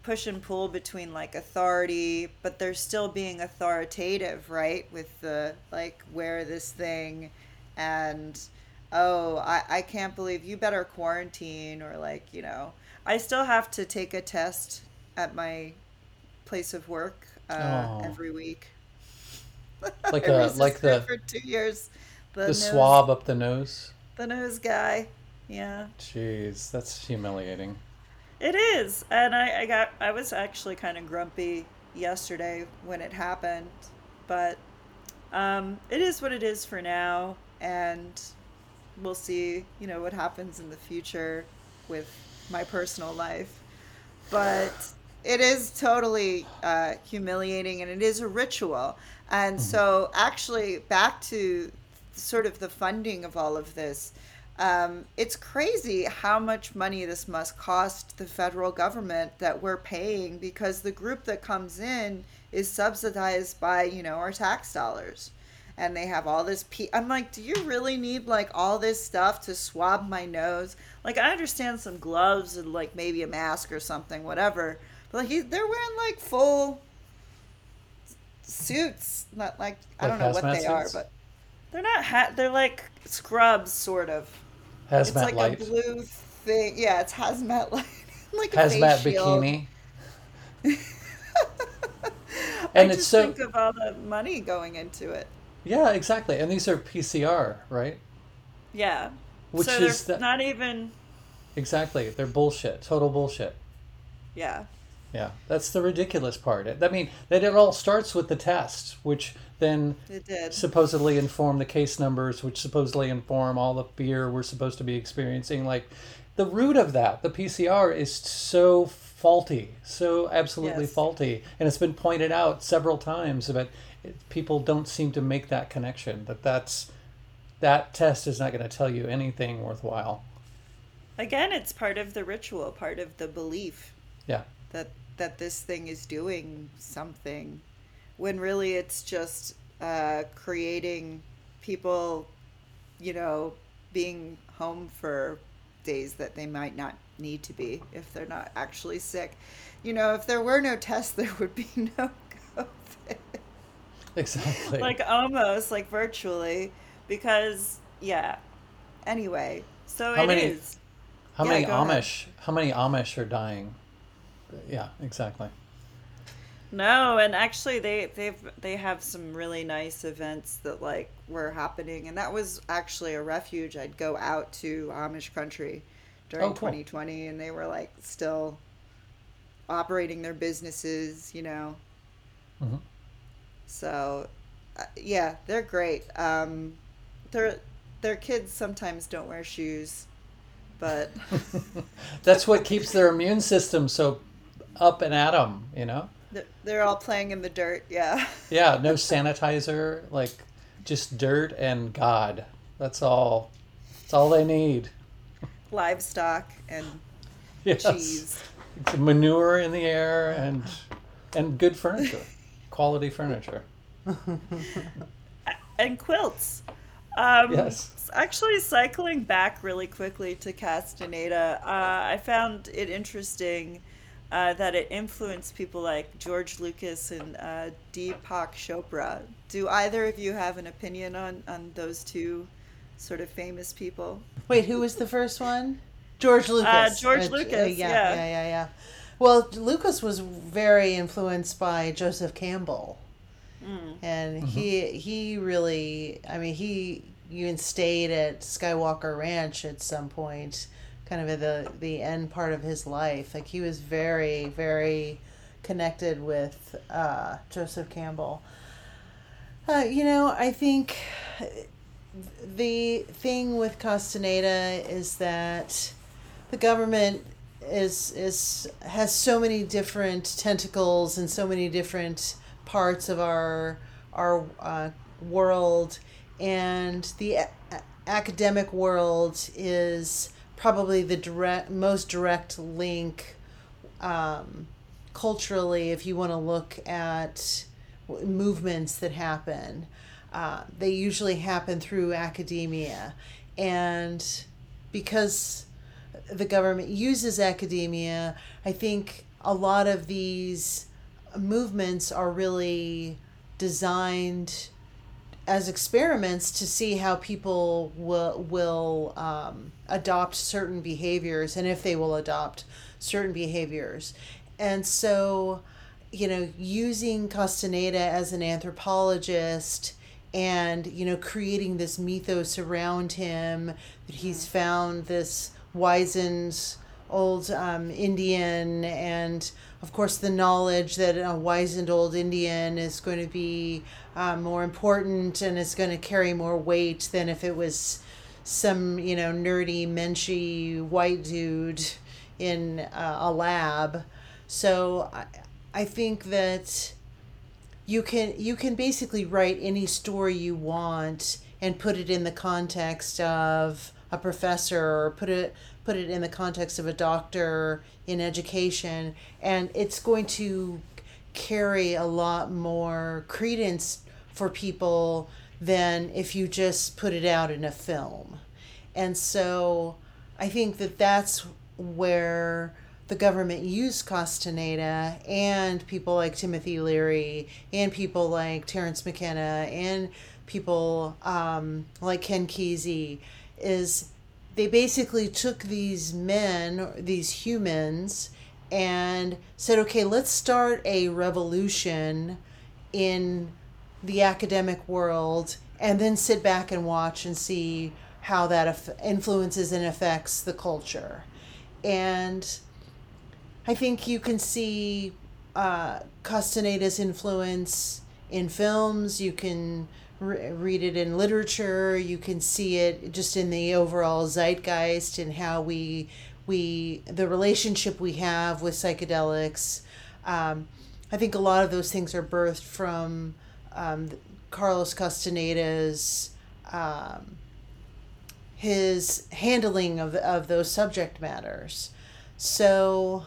push and pull between like authority, but they're still being authoritative, right? With the like wear this thing and oh, I, I can't believe you better quarantine or like, you know, I still have to take a test at my place of work uh, every week. Like a like the for two years. The, the nose, swab up the nose. The nose guy. Yeah. Jeez, that's humiliating. It is, and I, I got I was actually kind of grumpy yesterday when it happened, but um, it is what it is for now, and we'll see, you know, what happens in the future with my personal life. But it is totally uh, humiliating, and it is a ritual. And mm-hmm. so, actually, back to sort of the funding of all of this um, it's crazy how much money this must cost the federal government that we're paying because the group that comes in is subsidized by you know our tax dollars and they have all this i i'm like do you really need like all this stuff to swab my nose like i understand some gloves and like maybe a mask or something whatever but like they're wearing like full suits not like, like i don't know what they suits? are but they're not hat they're like scrubs sort of Hazmat it's like light. a blue thing. Yeah, it's hazmat light. like a hazmat bikini. and I it's so think of all the money going into it. Yeah, exactly. And these are PCR, right? Yeah. Which so is the... not even Exactly. They're bullshit. Total bullshit. Yeah. Yeah, that's the ridiculous part. I mean, that it all starts with the test, which then supposedly inform the case numbers, which supposedly inform all the fear we're supposed to be experiencing. Like the root of that, the PCR, is so faulty, so absolutely yes. faulty, and it's been pointed out several times. But people don't seem to make that connection. That that's that test is not going to tell you anything worthwhile. Again, it's part of the ritual, part of the belief. Yeah. That that this thing is doing something when really it's just uh, creating people, you know, being home for days that they might not need to be if they're not actually sick. You know, if there were no tests, there would be no COVID. Exactly. like almost like virtually, because yeah, anyway. So How it many- is. How Yeah, many go ahead. Amish? How many Amish are dying? Yeah, exactly. No, and actually they they've they have some really nice events that like were happening and that was actually a refuge. I'd go out to Amish country during Oh, cool. 2020 and they were like still operating their businesses, you know. Mhm. So uh, yeah, they're great. Um their their kids sometimes don't wear shoes, but That's what keeps their immune system so up and at 'em, you know? they're, all playing in the dirt. Yeah. Yeah, no sanitizer, like just dirt and God. That's all. That's all they need. Livestock and Yes. cheese. Manure in the air and and good furniture. Quality furniture. and quilts. Um, Yes. Actually, cycling back really quickly to Castaneda, uh, I found it interesting uh, that it influenced people like George Lucas and uh, Deepak Chopra. Do either of you have an opinion on, on those two sort of famous people? Wait, who was the first one? George Lucas. George Uh, Lucas, yeah, yeah. yeah, yeah, yeah. Well, Lucas was very influenced by Joseph Campbell, and he he really, I mean, he even stayed at Skywalker Ranch at some point, kind of at the the end part of his life. Like he was very very connected with uh, Joseph Campbell. Uh, you know, I think the thing with Castaneda is that the government is is has so many different tentacles and so many different parts of our our uh, world, and the a- academic world is probably the direct most direct link um, culturally if you want to look at movements that happen. Uh, they usually happen through academia. And because the government uses academia i think a lot of these movements are really designed as experiments to see how people will will um, adopt certain behaviors and if they will adopt certain behaviors. And so you know using castaneda as an anthropologist and you know creating this mythos around him that he's found this wizened old um, indian and of course the knowledge that a wizened old indian is going to be um, more important and is going to carry more weight than if it was some you know nerdy menschy white dude in uh, a lab. So I, I think that you can you can basically write any story you want and put it in the context of a professor or put it put it in the context of a doctor in education. And it's going to carry a lot more credence for people than if you just put it out in a film. And so i think that that's where the government used Castaneda and people like Timothy Leary and people like Terence McKenna and people um, like Ken Kesey is they basically took these men, these humans, and said, okay, let's start a revolution in the academic world and then sit back and watch and see how that influences and affects the culture. And I think you can see uh, Castaneda's influence in films. You can re- read it in literature. You can see it just in the overall zeitgeist and how we we the relationship we have with psychedelics. Um, I think a lot of those things are birthed from um, Carlos Castaneda's um, his handling of of those subject matters. So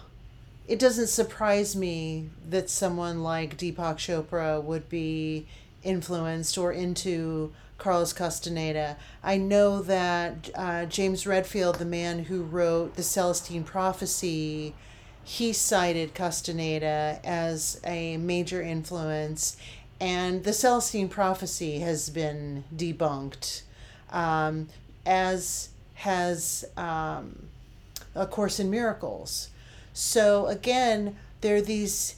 it doesn't surprise me that someone like Deepak Chopra would be influenced or into Carlos Castaneda. I know that uh, James Redfield, the man who wrote The Celestine Prophecy, he cited Castaneda as a major influence, and The Celestine Prophecy has been debunked. Um, as has um, A Course in Miracles. So again, there are these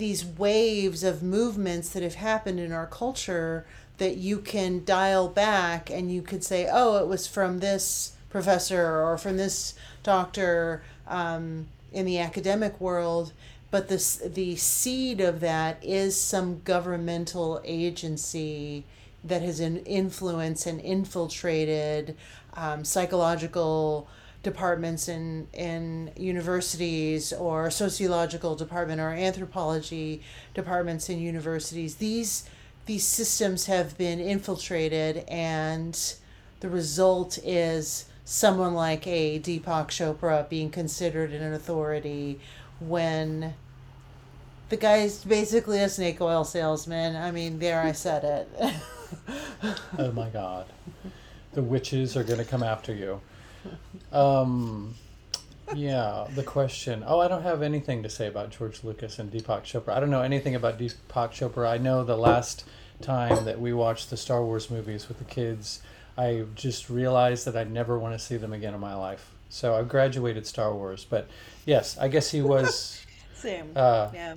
these waves of movements that have happened in our culture that you can dial back and you could say, oh, it was from this professor or from this doctor um, in the academic world. But this, the seed of that is some governmental agency that has in, influenced and infiltrated um, psychological departments in in universities or sociological department or anthropology departments in universities these these systems have been infiltrated and the result is someone like a Deepak Chopra being considered an authority when the guy's basically a snake oil salesman. I mean, there I said it. oh my god. The witches are going to come after you. Um, yeah, the question. Oh, I don't have anything to say about George Lucas and Deepak Chopra. I don't know anything about Deepak Chopra. I know the last time that we watched the Star Wars movies with the kids, I just realized that I'd never want to see them again in my life. So I've graduated Star Wars, but yes, I guess he was. Same. Uh, yeah.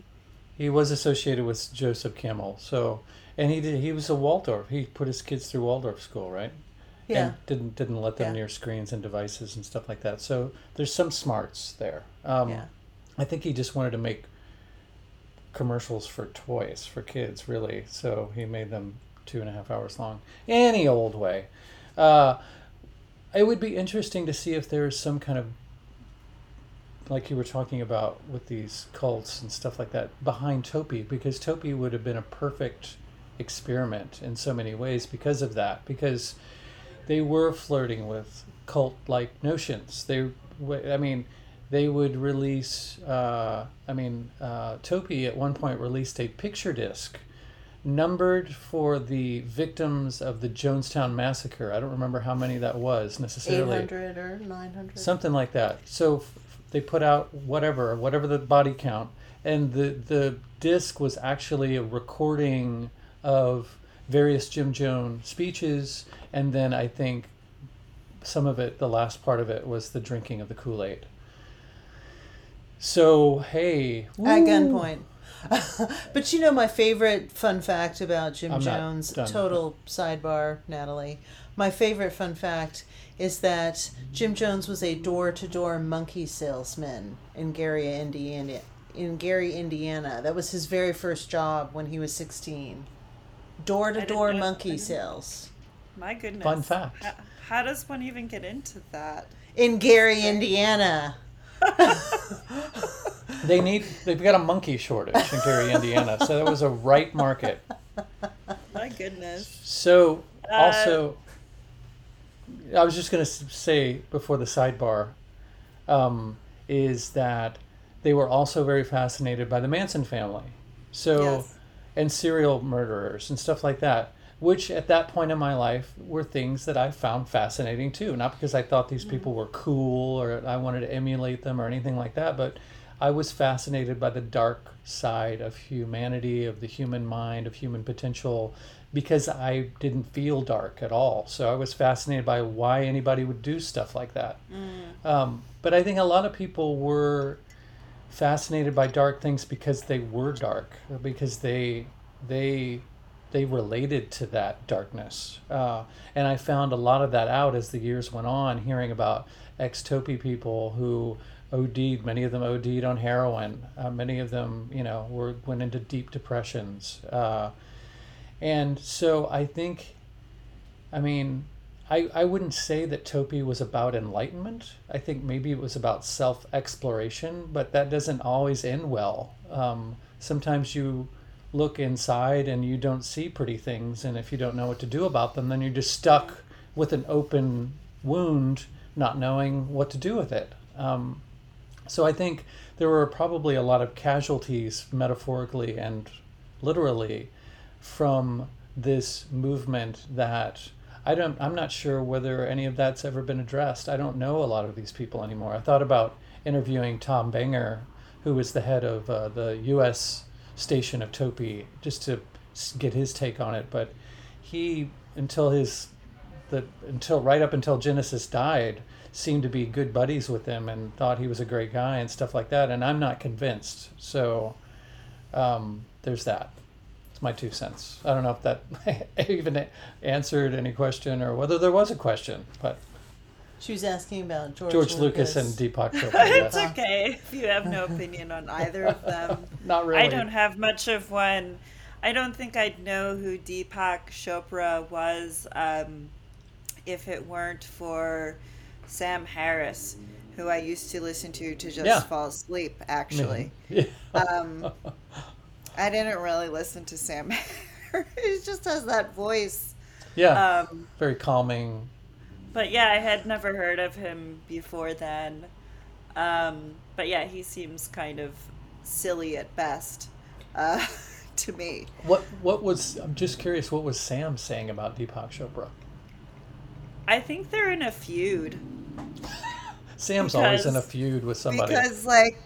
He was associated with Joseph Campbell. So, and he did. He was a Waldorf. He put his kids through Waldorf school, right? Yeah. and didn't didn't let them Yeah. near screens and devices and stuff like that. So there's some smarts there. Um, Yeah. I think he just wanted to make commercials for toys for kids, really. So he made them two and a half hours long, any old way. Uh, it would be interesting to see if there's some kind of like you were talking about with these cults and stuff like that behind TOPY, because TOPY would have been a perfect experiment in so many ways because of that. Because they were flirting with cult like notions. They, I mean, they would release. Uh, I mean, uh, TOPY at one point released a picture disc numbered for the victims of the Jonestown massacre. I don't remember how many that was necessarily. 800 or 900. Something like that. So f- they put out whatever, whatever the body count, and the the disc was actually a recording of various Jim Jones speeches, and then I think some of it, the last part of it, was the drinking of the Kool Aid. So hey, At gunpoint. but you know my favorite fun fact about Jim I'm Jones. Total sidebar, Natalie. My favorite fun fact is that Jim Jones was a door-to-door monkey salesman in Gary, Indiana. In Gary, Indiana. That was his very first job when he was 16. Door-to-door monkey sales My goodness. Fun fact. How, how does one even get into that? in Gary, Indiana. They need. They've got a monkey shortage in Gary, Indiana. So that was a right market. My goodness. So Uh, also, I was just going to say before the sidebar, um, is that they were also very fascinated by the Manson family. So, Yes. And serial murderers and stuff like that, which at that point in my life were things that I found fascinating too. Not because I thought these people were cool or I wanted to emulate them or anything like that, but I was fascinated by the dark side of humanity, of the human mind, of human potential, because I didn't feel dark at all. So I was fascinated by why anybody would do stuff like that. Um, but I think a lot of people were fascinated by dark things because they were dark, because they they they related to that darkness. Uh, and I found a lot of that out as the years went on, hearing about ex-TOPY people who OD'd. Many of them OD'd on heroin. Uh, many of them, you know, were went into deep depressions. Uh, and so I think, I mean, I, I wouldn't say that TOPY was about enlightenment. I think maybe it was about self exploration, but that doesn't always end well. Um, sometimes you look inside and you don't see pretty things, and if you don't know what to do about them, then you're just stuck with an open wound, not knowing what to do with it. Um, so I think there were probably a lot of casualties, metaphorically and literally, from this movement that I don't. I'm not sure whether any of that's ever been addressed. I don't know a lot of these people anymore. I thought about interviewing Tom Banger, who was the head of uh, the U.S. station of TOPY, just to get his take on it. But he, until his that until right up until Genesis died seemed to be good buddies with him and thought he was a great guy and stuff like that. And I'm not convinced. So um, there's that. It's my two cents. I don't know if that even answered any question or whether there was a question, but She was asking about George, George Lucas, and Deepak Chopra. it's Yes. okay if you have no opinion on either of them. Not really. I don't have much of one. I don't think I'd know who Deepak Chopra was um, if it weren't for Sam Harris, who I used to listen to to just Yeah. fall asleep, actually. Yeah. Um, I didn't really listen to Sam he just has that voice. yeah. Um, Very calming. but yeah, I had never heard of him before then. Um, but yeah, he seems kind of silly at best uh, to me. What what was I'm just curious what was Sam saying about Deepak Chopra? I think they're in a feud Sam's always in a feud with somebody. because, like,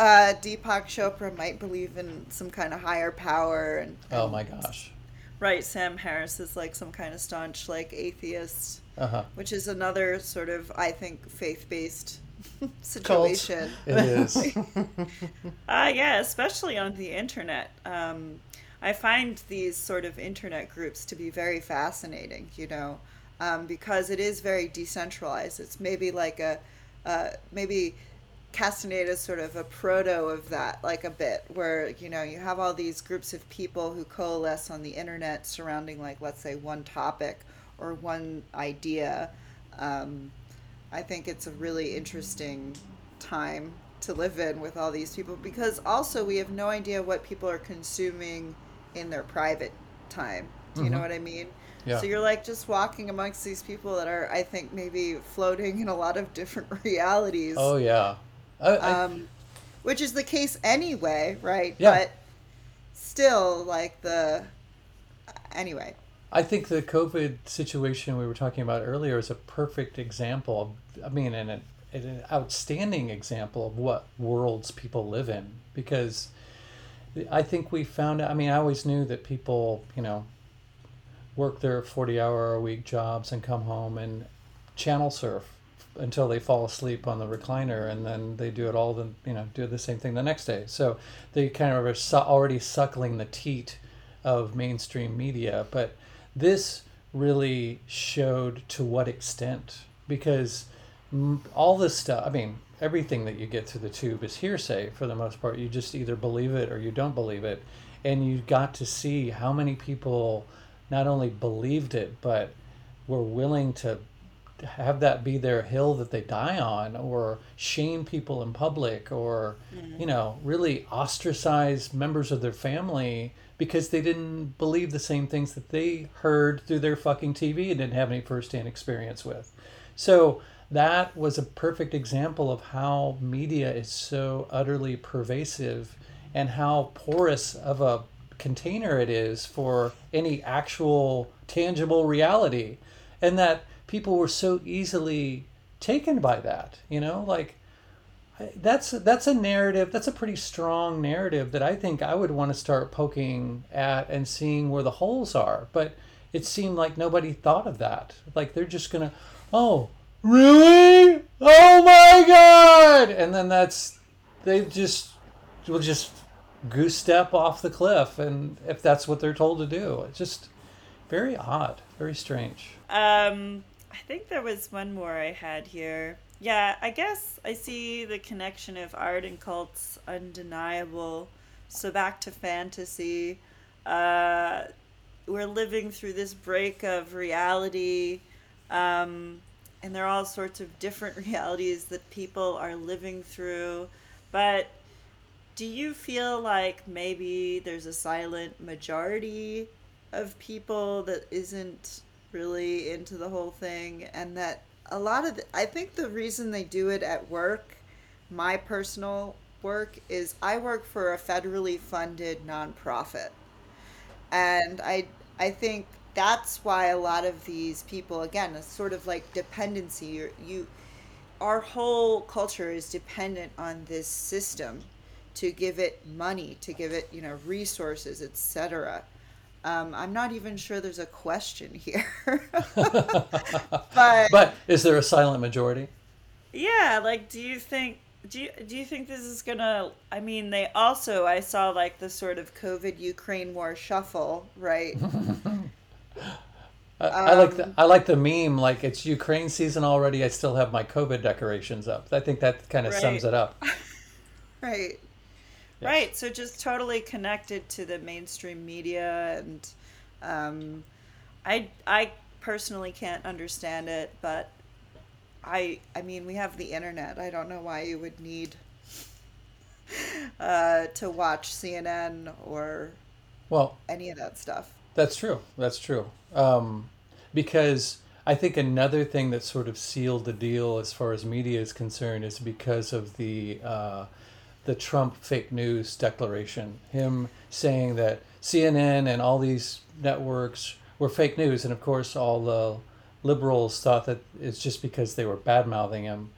uh, Deepak Chopra might believe in some kind of higher power, and, oh my gosh. right, Sam Harris is like some kind of staunch like atheist, Uh-huh. which is another sort of I think faith-based situation. It is. Uh, yeah, especially on the internet. Um, I find these sort of internet groups to be very fascinating, you know, um, because it is very decentralized. It's maybe like a, uh, maybe Castaneda is sort of a proto of that, like a bit, where, you know, you have all these groups of people who coalesce on the internet surrounding, like, let's say, one topic or one idea. Um, I think it's a really interesting time to live in with all these people because also we have no idea what people are consuming in their private time. Do you know Mhm. what I mean? Yeah. So you're like just walking amongst these people that are, I think, maybe floating in a lot of different realities. Oh yeah. I, I, Um, which is the case anyway, right? Yeah. But still, like the. Anyway. I think the COVID situation we were talking about earlier is a perfect example. Of, I mean, and an, an outstanding example of what worlds people live in. Because I think we found. I mean, I always knew that people, you know, work their forty-hour a week jobs and come home and channel surf until they fall asleep on the recliner, and then they do it all. The you know do the same thing the next day. So they kind of are su- already suckling the teat of mainstream media, but this really showed to what extent because all this stuff i mean everything that you get through the tube is hearsay for the most part you just either believe it or you don't believe it and you got to see how many people not only believed it but were willing to have that be their hill that they die on or shame people in public or you know really ostracize members of their family because they didn't believe the same things that they heard through their fucking TV and didn't have any firsthand experience with. So that was a perfect example of how media is so utterly pervasive and how porous of a container it is for any actual tangible reality and that people were so easily taken by that you know? Like that's that's a narrative that's a pretty strong narrative that i think i would want to start poking at and seeing where the holes are but it seemed like nobody thought of that. Like they're just gonna oh really? Oh my god! And then that's they just will just goose step off the cliff and if that's what they're told to do it's just very odd very strange. Um, I think there was one more I had here. Yeah, I guess I see the connection of art and cults undeniable. So back to fantasy. Uh, we're living through this break of reality, um, and there are all sorts of different realities that people are living through. But do you feel like maybe there's a silent majority of people that isn't really into the whole thing and that a lot of the, I think the reason they do it at work my personal work is I work for a federally funded nonprofit. And I I think that's why a lot of these people again it's sort of like dependency. You you our whole culture is dependent on this system to give it money to give it you know resources etc Um, I'm not even sure there's a question here. but, but is there a silent majority? Yeah, like do you think do you, do you think this is gonna i mean they also i saw like the sort of covid ukraine war shuffle right I, I like the I like the meme. Like it's Ukraine season already. I still have my COVID decorations up. I think that kind of Right. sums it up. right right so just totally connected to the mainstream media and um, i i personally can't understand it but i i mean we have the internet i don't know why you would need uh, to watch cnn or Well, any of that stuff That's true. That's true. Um, because I think another thing that sort of sealed the deal as far as media is concerned is because of the uh, the Trump fake news declaration. Him saying that CNN and all these networks were fake news, and of course all the liberals thought that it's just because they were bad mouthing him,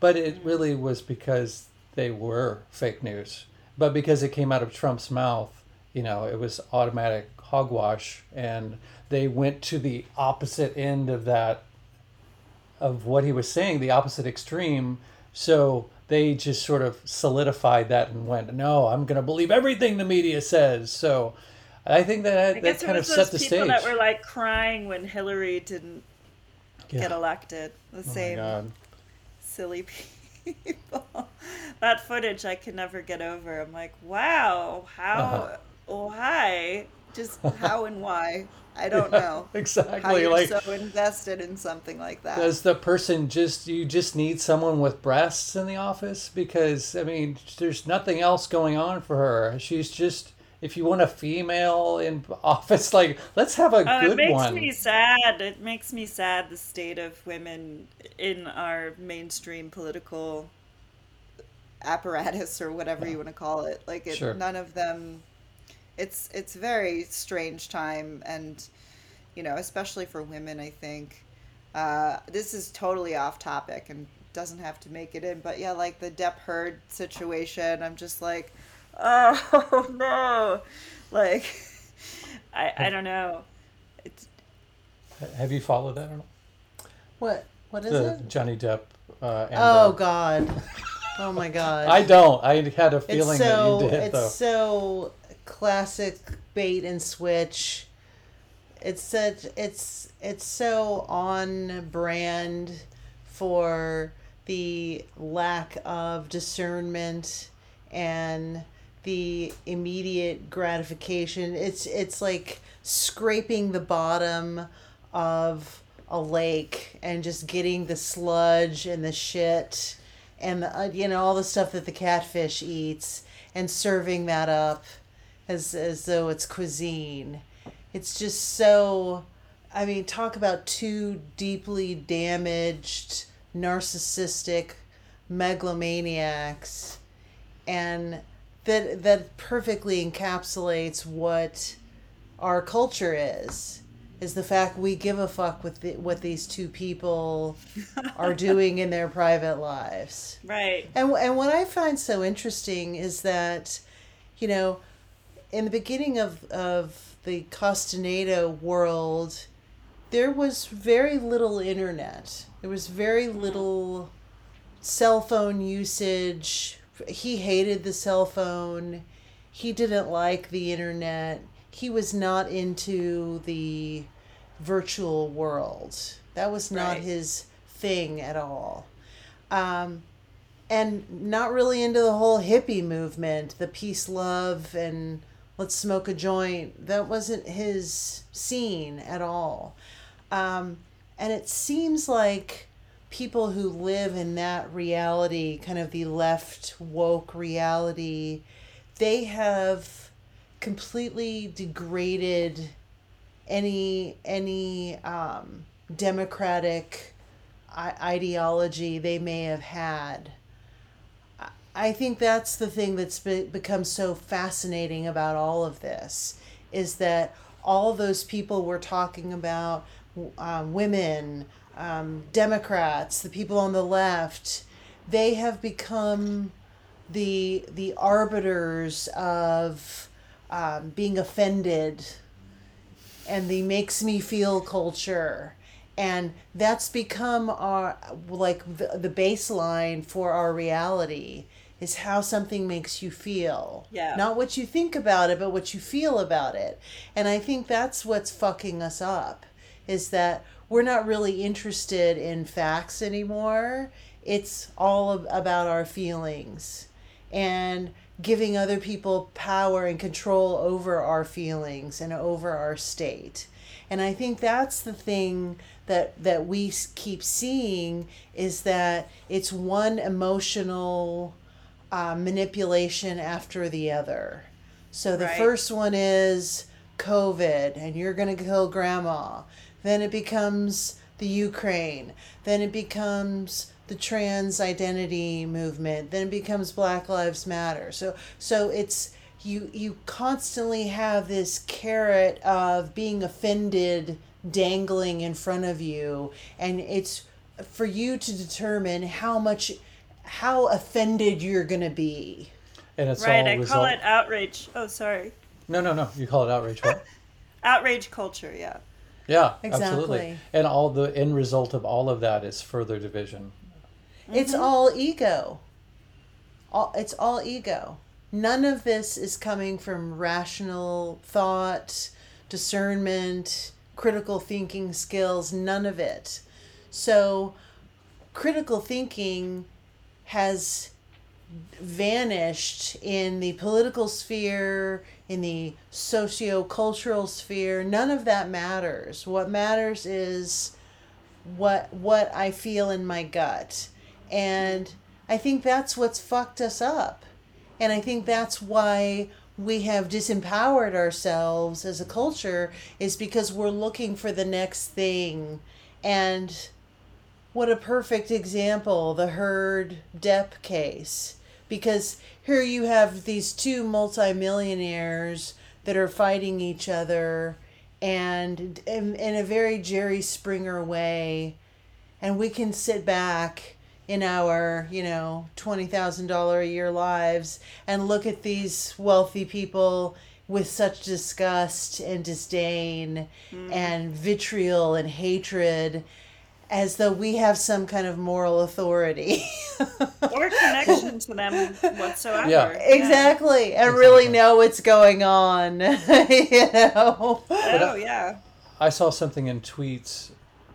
but it really was because they were fake news. But because it came out of Trump's mouth, you know, it was automatic hogwash, and they went to the opposite end of that of what he was saying, the opposite extreme. So they just sort of solidified that and went, "No, I'm going to believe everything the media says." So I think that I that kind of set the people stage. that were like crying when Hillary didn't Yeah. get elected. The Oh same silly people. that footage I can never get over. I'm like, wow, how, Uh-huh. why, just how and why. I don't know. How exactly you're like so invested in something like that. does the person just you just need someone with breasts in the office because i mean there's nothing else going on for her she's just if you want a female in office like let's have a Oh, good it makes one me sad. It makes me sad the state of women in our mainstream political apparatus or whatever you want to call it. Like it, Sure. none of them. It's it's very strange time, and you know, especially for women. I think uh, this is totally off topic and doesn't have to make it in. But yeah, like the Depp Heard situation, I'm just like, oh no, like I I don't know. It's have you followed that or not What? What is the it? johnny depp uh, Oh the- God. Oh my God. i don't i had a feeling so that you did it's though so classic bait and switch. It's such it's it's so on brand for the lack of discernment and the immediate gratification. It's it's like scraping the bottom of a lake and just getting the sludge and the shit and the, uh, you know all the stuff that the catfish eats and serving that up as as though it's cuisine. It's just so I mean talk about two deeply damaged narcissistic megalomaniacs and that that perfectly encapsulates what our culture is is the fact we give a fuck with the, what these two people are doing in their private lives. right. And and what I find so interesting is that, you know, in the beginning of of the Castaneda world, there was very little internet. There was very little cell phone usage. He hated the cell phone. He didn't like the internet. He was not into the virtual world. That was not Right. his thing at all. Um, and not really into the whole hippie movement, the peace, love, and let's smoke a joint. That wasn't his scene at all. Um, and it seems like people who live in that reality, kind of the left woke reality, they have completely degraded any any um, democratic ideology they may have had. I- think that's the thing that's be- become so fascinating about all of this is that all those people we're talking about, um, women, um, Democrats, the people on the left, they have become the the arbiters of um, being offended and the makes me feel culture. And that's become our like the, the baseline for our reality is how something makes you feel. Yeah. not what you think about it but what you feel about it. And i think that's what's fucking us up is that we're not really interested in facts anymore. It's all about our feelings and giving other people power and control over our feelings and over our state. And i think that's the thing that that we keep seeing is that it's one emotional uh, manipulation after the other. So the Right. first one is covid and you're going to kill grandma. Then it becomes the ukraine. Then it becomes the trans identity movement. Then it becomes black lives matter. So so it's you you constantly have this carrot of being offended dangling in front of you and it's for you to determine how much how offended you're going to be And it's right, all I result. call it outrage. Oh, sorry. No, no, no. You call it outrage, right? Outrage culture, yeah. Yeah, Exactly. absolutely. And all the end result of all of that is further division. It's mm-hmm. all ego. All, it's all ego. None of this is coming from rational thought, discernment, critical thinking skills, none of it. So, critical thinking has vanished in the political sphere, in the socio-cultural sphere. None of that matters. What matters is what what I feel in my gut. And I think that's what's fucked us up. And I think that's why we have disempowered ourselves as a culture is because we're looking for the next thing. And what a perfect example, the Heard Depp case. Because here you have these two multimillionaires that are fighting each other and in, in a very Jerry Springer way. And we can sit back in our, you know, $20,000 a year lives and look at these wealthy people with such disgust and disdain hmm. and vitriol and hatred as though we have some kind of moral authority. Or connection to them whatsoever. Yeah. exactly. And really know what's going on. you know? Oh, yeah. I saw something in tweets.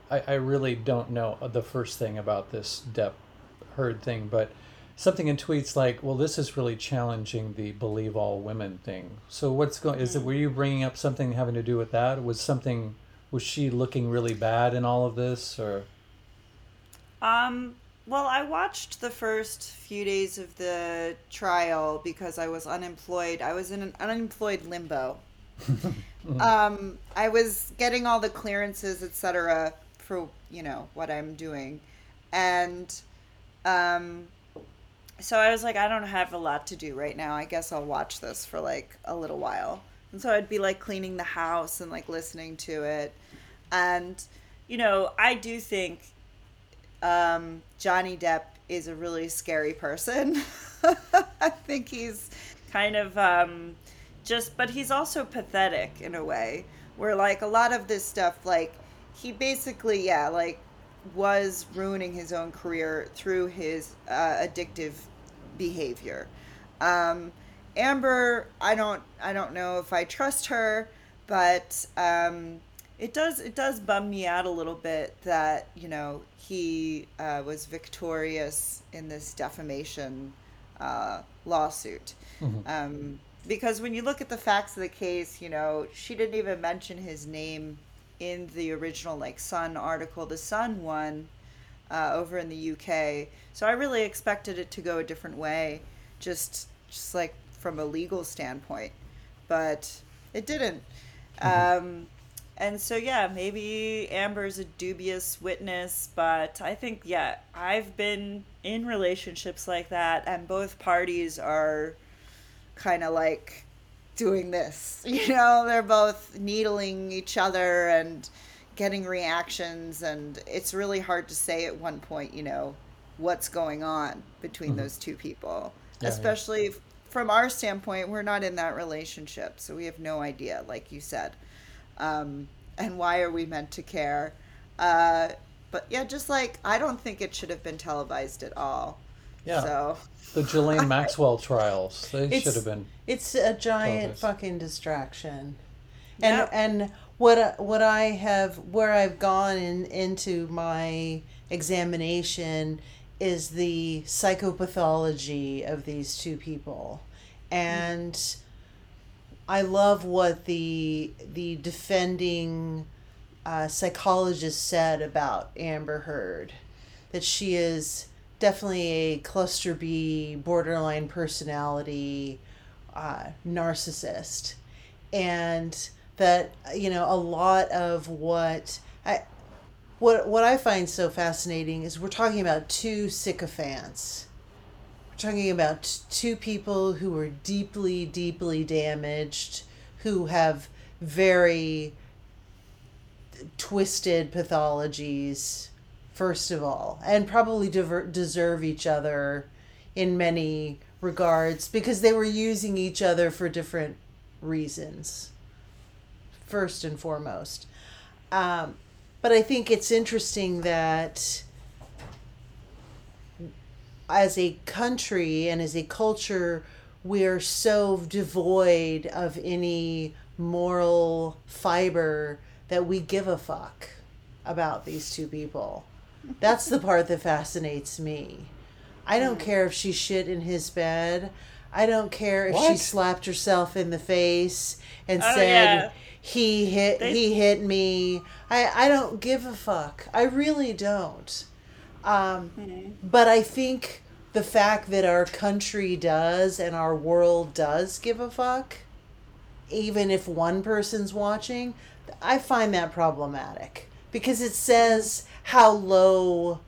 I, I really don't know the first thing about this Depp Heard thing, but something in tweets like, "Well, this is really challenging the believe all women thing." So what's going? Is it? Hmm. Were you bringing up something having to do with that? Was something? Was she looking really bad in all of this, or? Um, well, I watched the first few days of the trial because I was unemployed. I was in an unemployed limbo. um, I was getting all the clearances, etc., for you know what I'm doing, and um, so I was like, I don't have a lot to do right now. I guess I'll watch this for like a little while. And so I'd be like cleaning the house and like listening to it, and you know, I do think um, Johnny Depp is a really scary person. I think he's kind of um, just, but he's also pathetic in a way, where like a lot of this stuff, like he basically, yeah, like was ruining his own career through his uh, addictive behavior. Um, Amber, I don't, I don't know if I trust her, but um, it does, it does bum me out a little bit that you know he uh, was victorious in this defamation uh, lawsuit. Um, because when you look at the facts of the case, you know, she didn't even mention his name in the original like Sun article. The Sun one uh, over in the UK. So I really expected it to go a different way, just just like from a legal standpoint, but it didn't. Um, and so yeah, maybe Amber's a dubious witness, but I think yeah, I've been in relationships like that, and both parties are kind of like doing this. You know, they're both needling each other and getting reactions, and it's really hard to say at one point, you know, what's going on between those two people. Yeah, yeah. Especially f- from our standpoint, we're not in that relationship, so we have no idea, like you said. um, and why are we meant to care? Uh, but yeah, just like I don't think it should have been televised at all. Yeah. So The Ghislaine Maxwell trials. They should have been. It's a giant Televised. fucking distraction. And Yep. and what I- what I have where I've gone in into my examination is the psychopathology of these two people. And I love what the the defending uh, psychologist said about Amber Heard that she is definitely a cluster B borderline personality uh, narcissist and that you know a lot of what what what I find so fascinating is we're talking about two sycophants. We're talking about two people who are deeply deeply damaged who have very twisted pathologies first of all and probably diver- deserve each other in many regards because they were using each other for different reasons first and foremost. Um, but i think it's interesting that as a country and as a culture we're so devoid of any moral fiber that we give a fuck about these two people that's the part that fascinates me I don't mm. care if she shit in his bed. I don't care if she slapped herself in the face and Oh, said yeah. He hit They- he hit me. I I don't give a fuck. I really don't. Um, But I think the fact that our country does and our world does give a fuck, even if one person's watching, I find that problematic because it says how low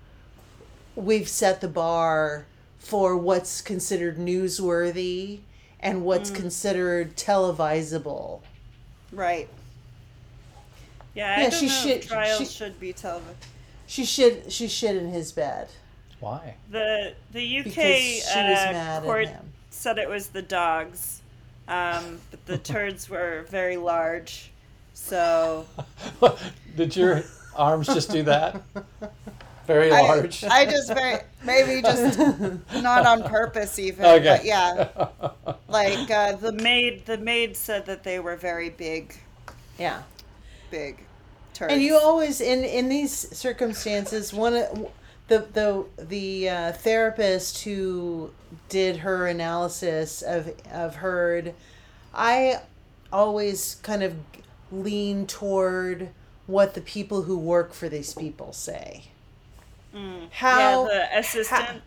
we've set the bar for what's considered newsworthy and what's considered televisable. Right. Yeah, I Yeah, don't she know should- if trials she- should be televised. She shit she shit in his bed. Why? The the UK Because she was uh, court said it was the dogs, um, but the turds were very large. So Did your arms just do that? Very large. I just very maybe just not on purpose even. Okay. But yeah, like uh, the maid the maid said that they were very big, Yeah. big turds. And you always in in these circumstances one of the the the uh, therapist who did her analysis of of Heard, I always kind of lean toward what the people who work for these people say. Mm. How yeah, the assistant.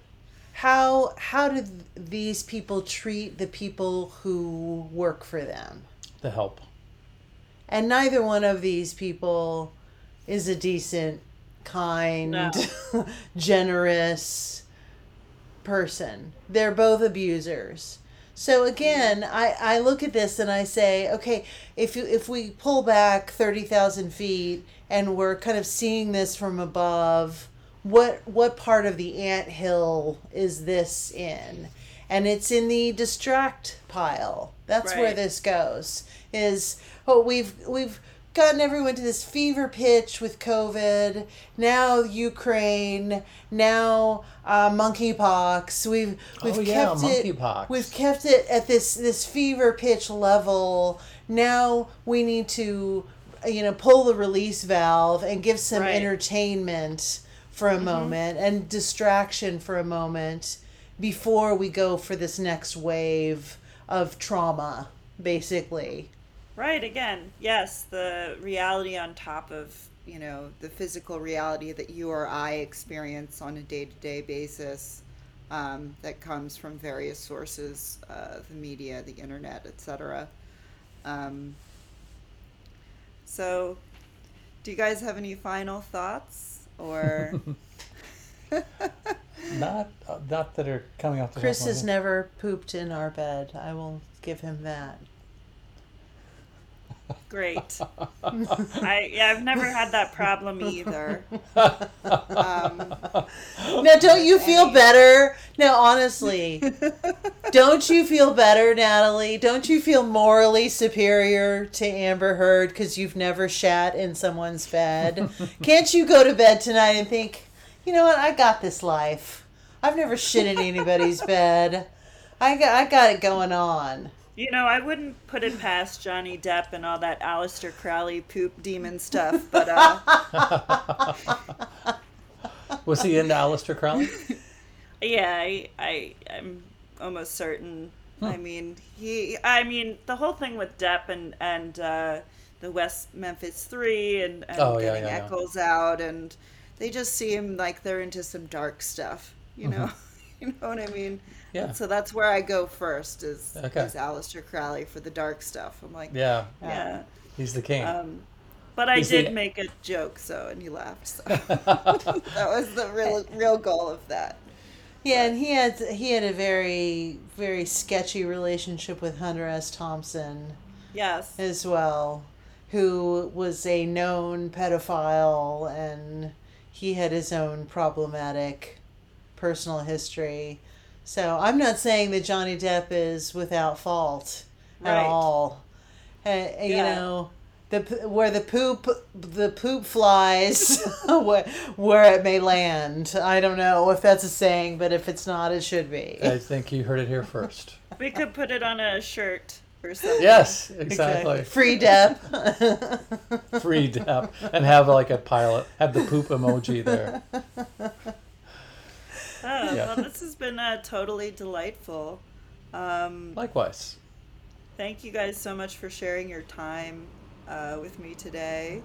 how how do these people treat the people who work for them? the help. And neither one of these people is a decent, kind, No. generous person. They're both abusers. So again, I, I look at this and I say, okay, if you if we pull back thirty thousand feet and we're kind of seeing this from above, what what part of the ant hill is this in? And it's in the distract pile. That's where this goes. Is oh we've we've gotten everyone to this fever pitch with COVID. Now Ukraine. Now uh, monkeypox. We've we've Oh, yeah, kept it. monkeypox. We've kept it at this this fever pitch level. Now we need to, you know, pull the release valve and give some Right. entertainment for a moment and distraction for a moment before we go for this next wave of trauma, basically. Right, again, yes, the reality on top of, you know, the physical reality that you or I experience on a day to day basis um, that comes from various sources uh, the media, the internet, etc. Um, so, do you guys have any final thoughts? Or. Not uh, not that are coming off the Chris top has never pooped in our bed. I will give him that. Great. I yeah, I've never had that problem either. Um, Now, don't you feel better? Now, honestly, don't you feel better, Natalie? Don't you feel morally superior to Amber Heard because you've never shat in someone's bed? Can't you go to bed tonight and think, you know what? I got this life. I've never shit in anybody's bed. I got, I got it going on. You know, I wouldn't put it past Johnny Depp and all that Aleister Crowley poop demon stuff, but uh, Was he into Aleister Crowley? yeah, I, I I'm almost certain. I mean, he. I mean, the whole thing with Depp and and uh, the West Memphis Three and, and Oh, getting yeah, yeah. Echols out, and they just seem like they're into some dark stuff. You know, you know what I mean. Yeah. So that's where I go first is Okay. is Aleister Crowley for the dark stuff. I'm like, Yeah, yeah. he's the king. Um, but I He's did the- make a joke, so and he laughed. So that was the real real goal of that. Yeah, and he had he had a very very sketchy relationship with Hunter S. Thompson. Yes. as well, who was a known pedophile and he had his own problematic personal history. So I'm not saying that Johnny Depp is without fault at Right. all. Uh, You know, the where the poop the poop flies where, where it may land. I don't know if that's a saying, but if it's not, it should be. I think you heard it here first. We could put it on a shirt or something. Yes, exactly. Free Depp. Free Depp and have like a pilot, have the poop emoji there. Oh, Yeah. well, this has been uh, totally delightful. Um, Likewise. thank you guys so much for sharing your time uh, with me today.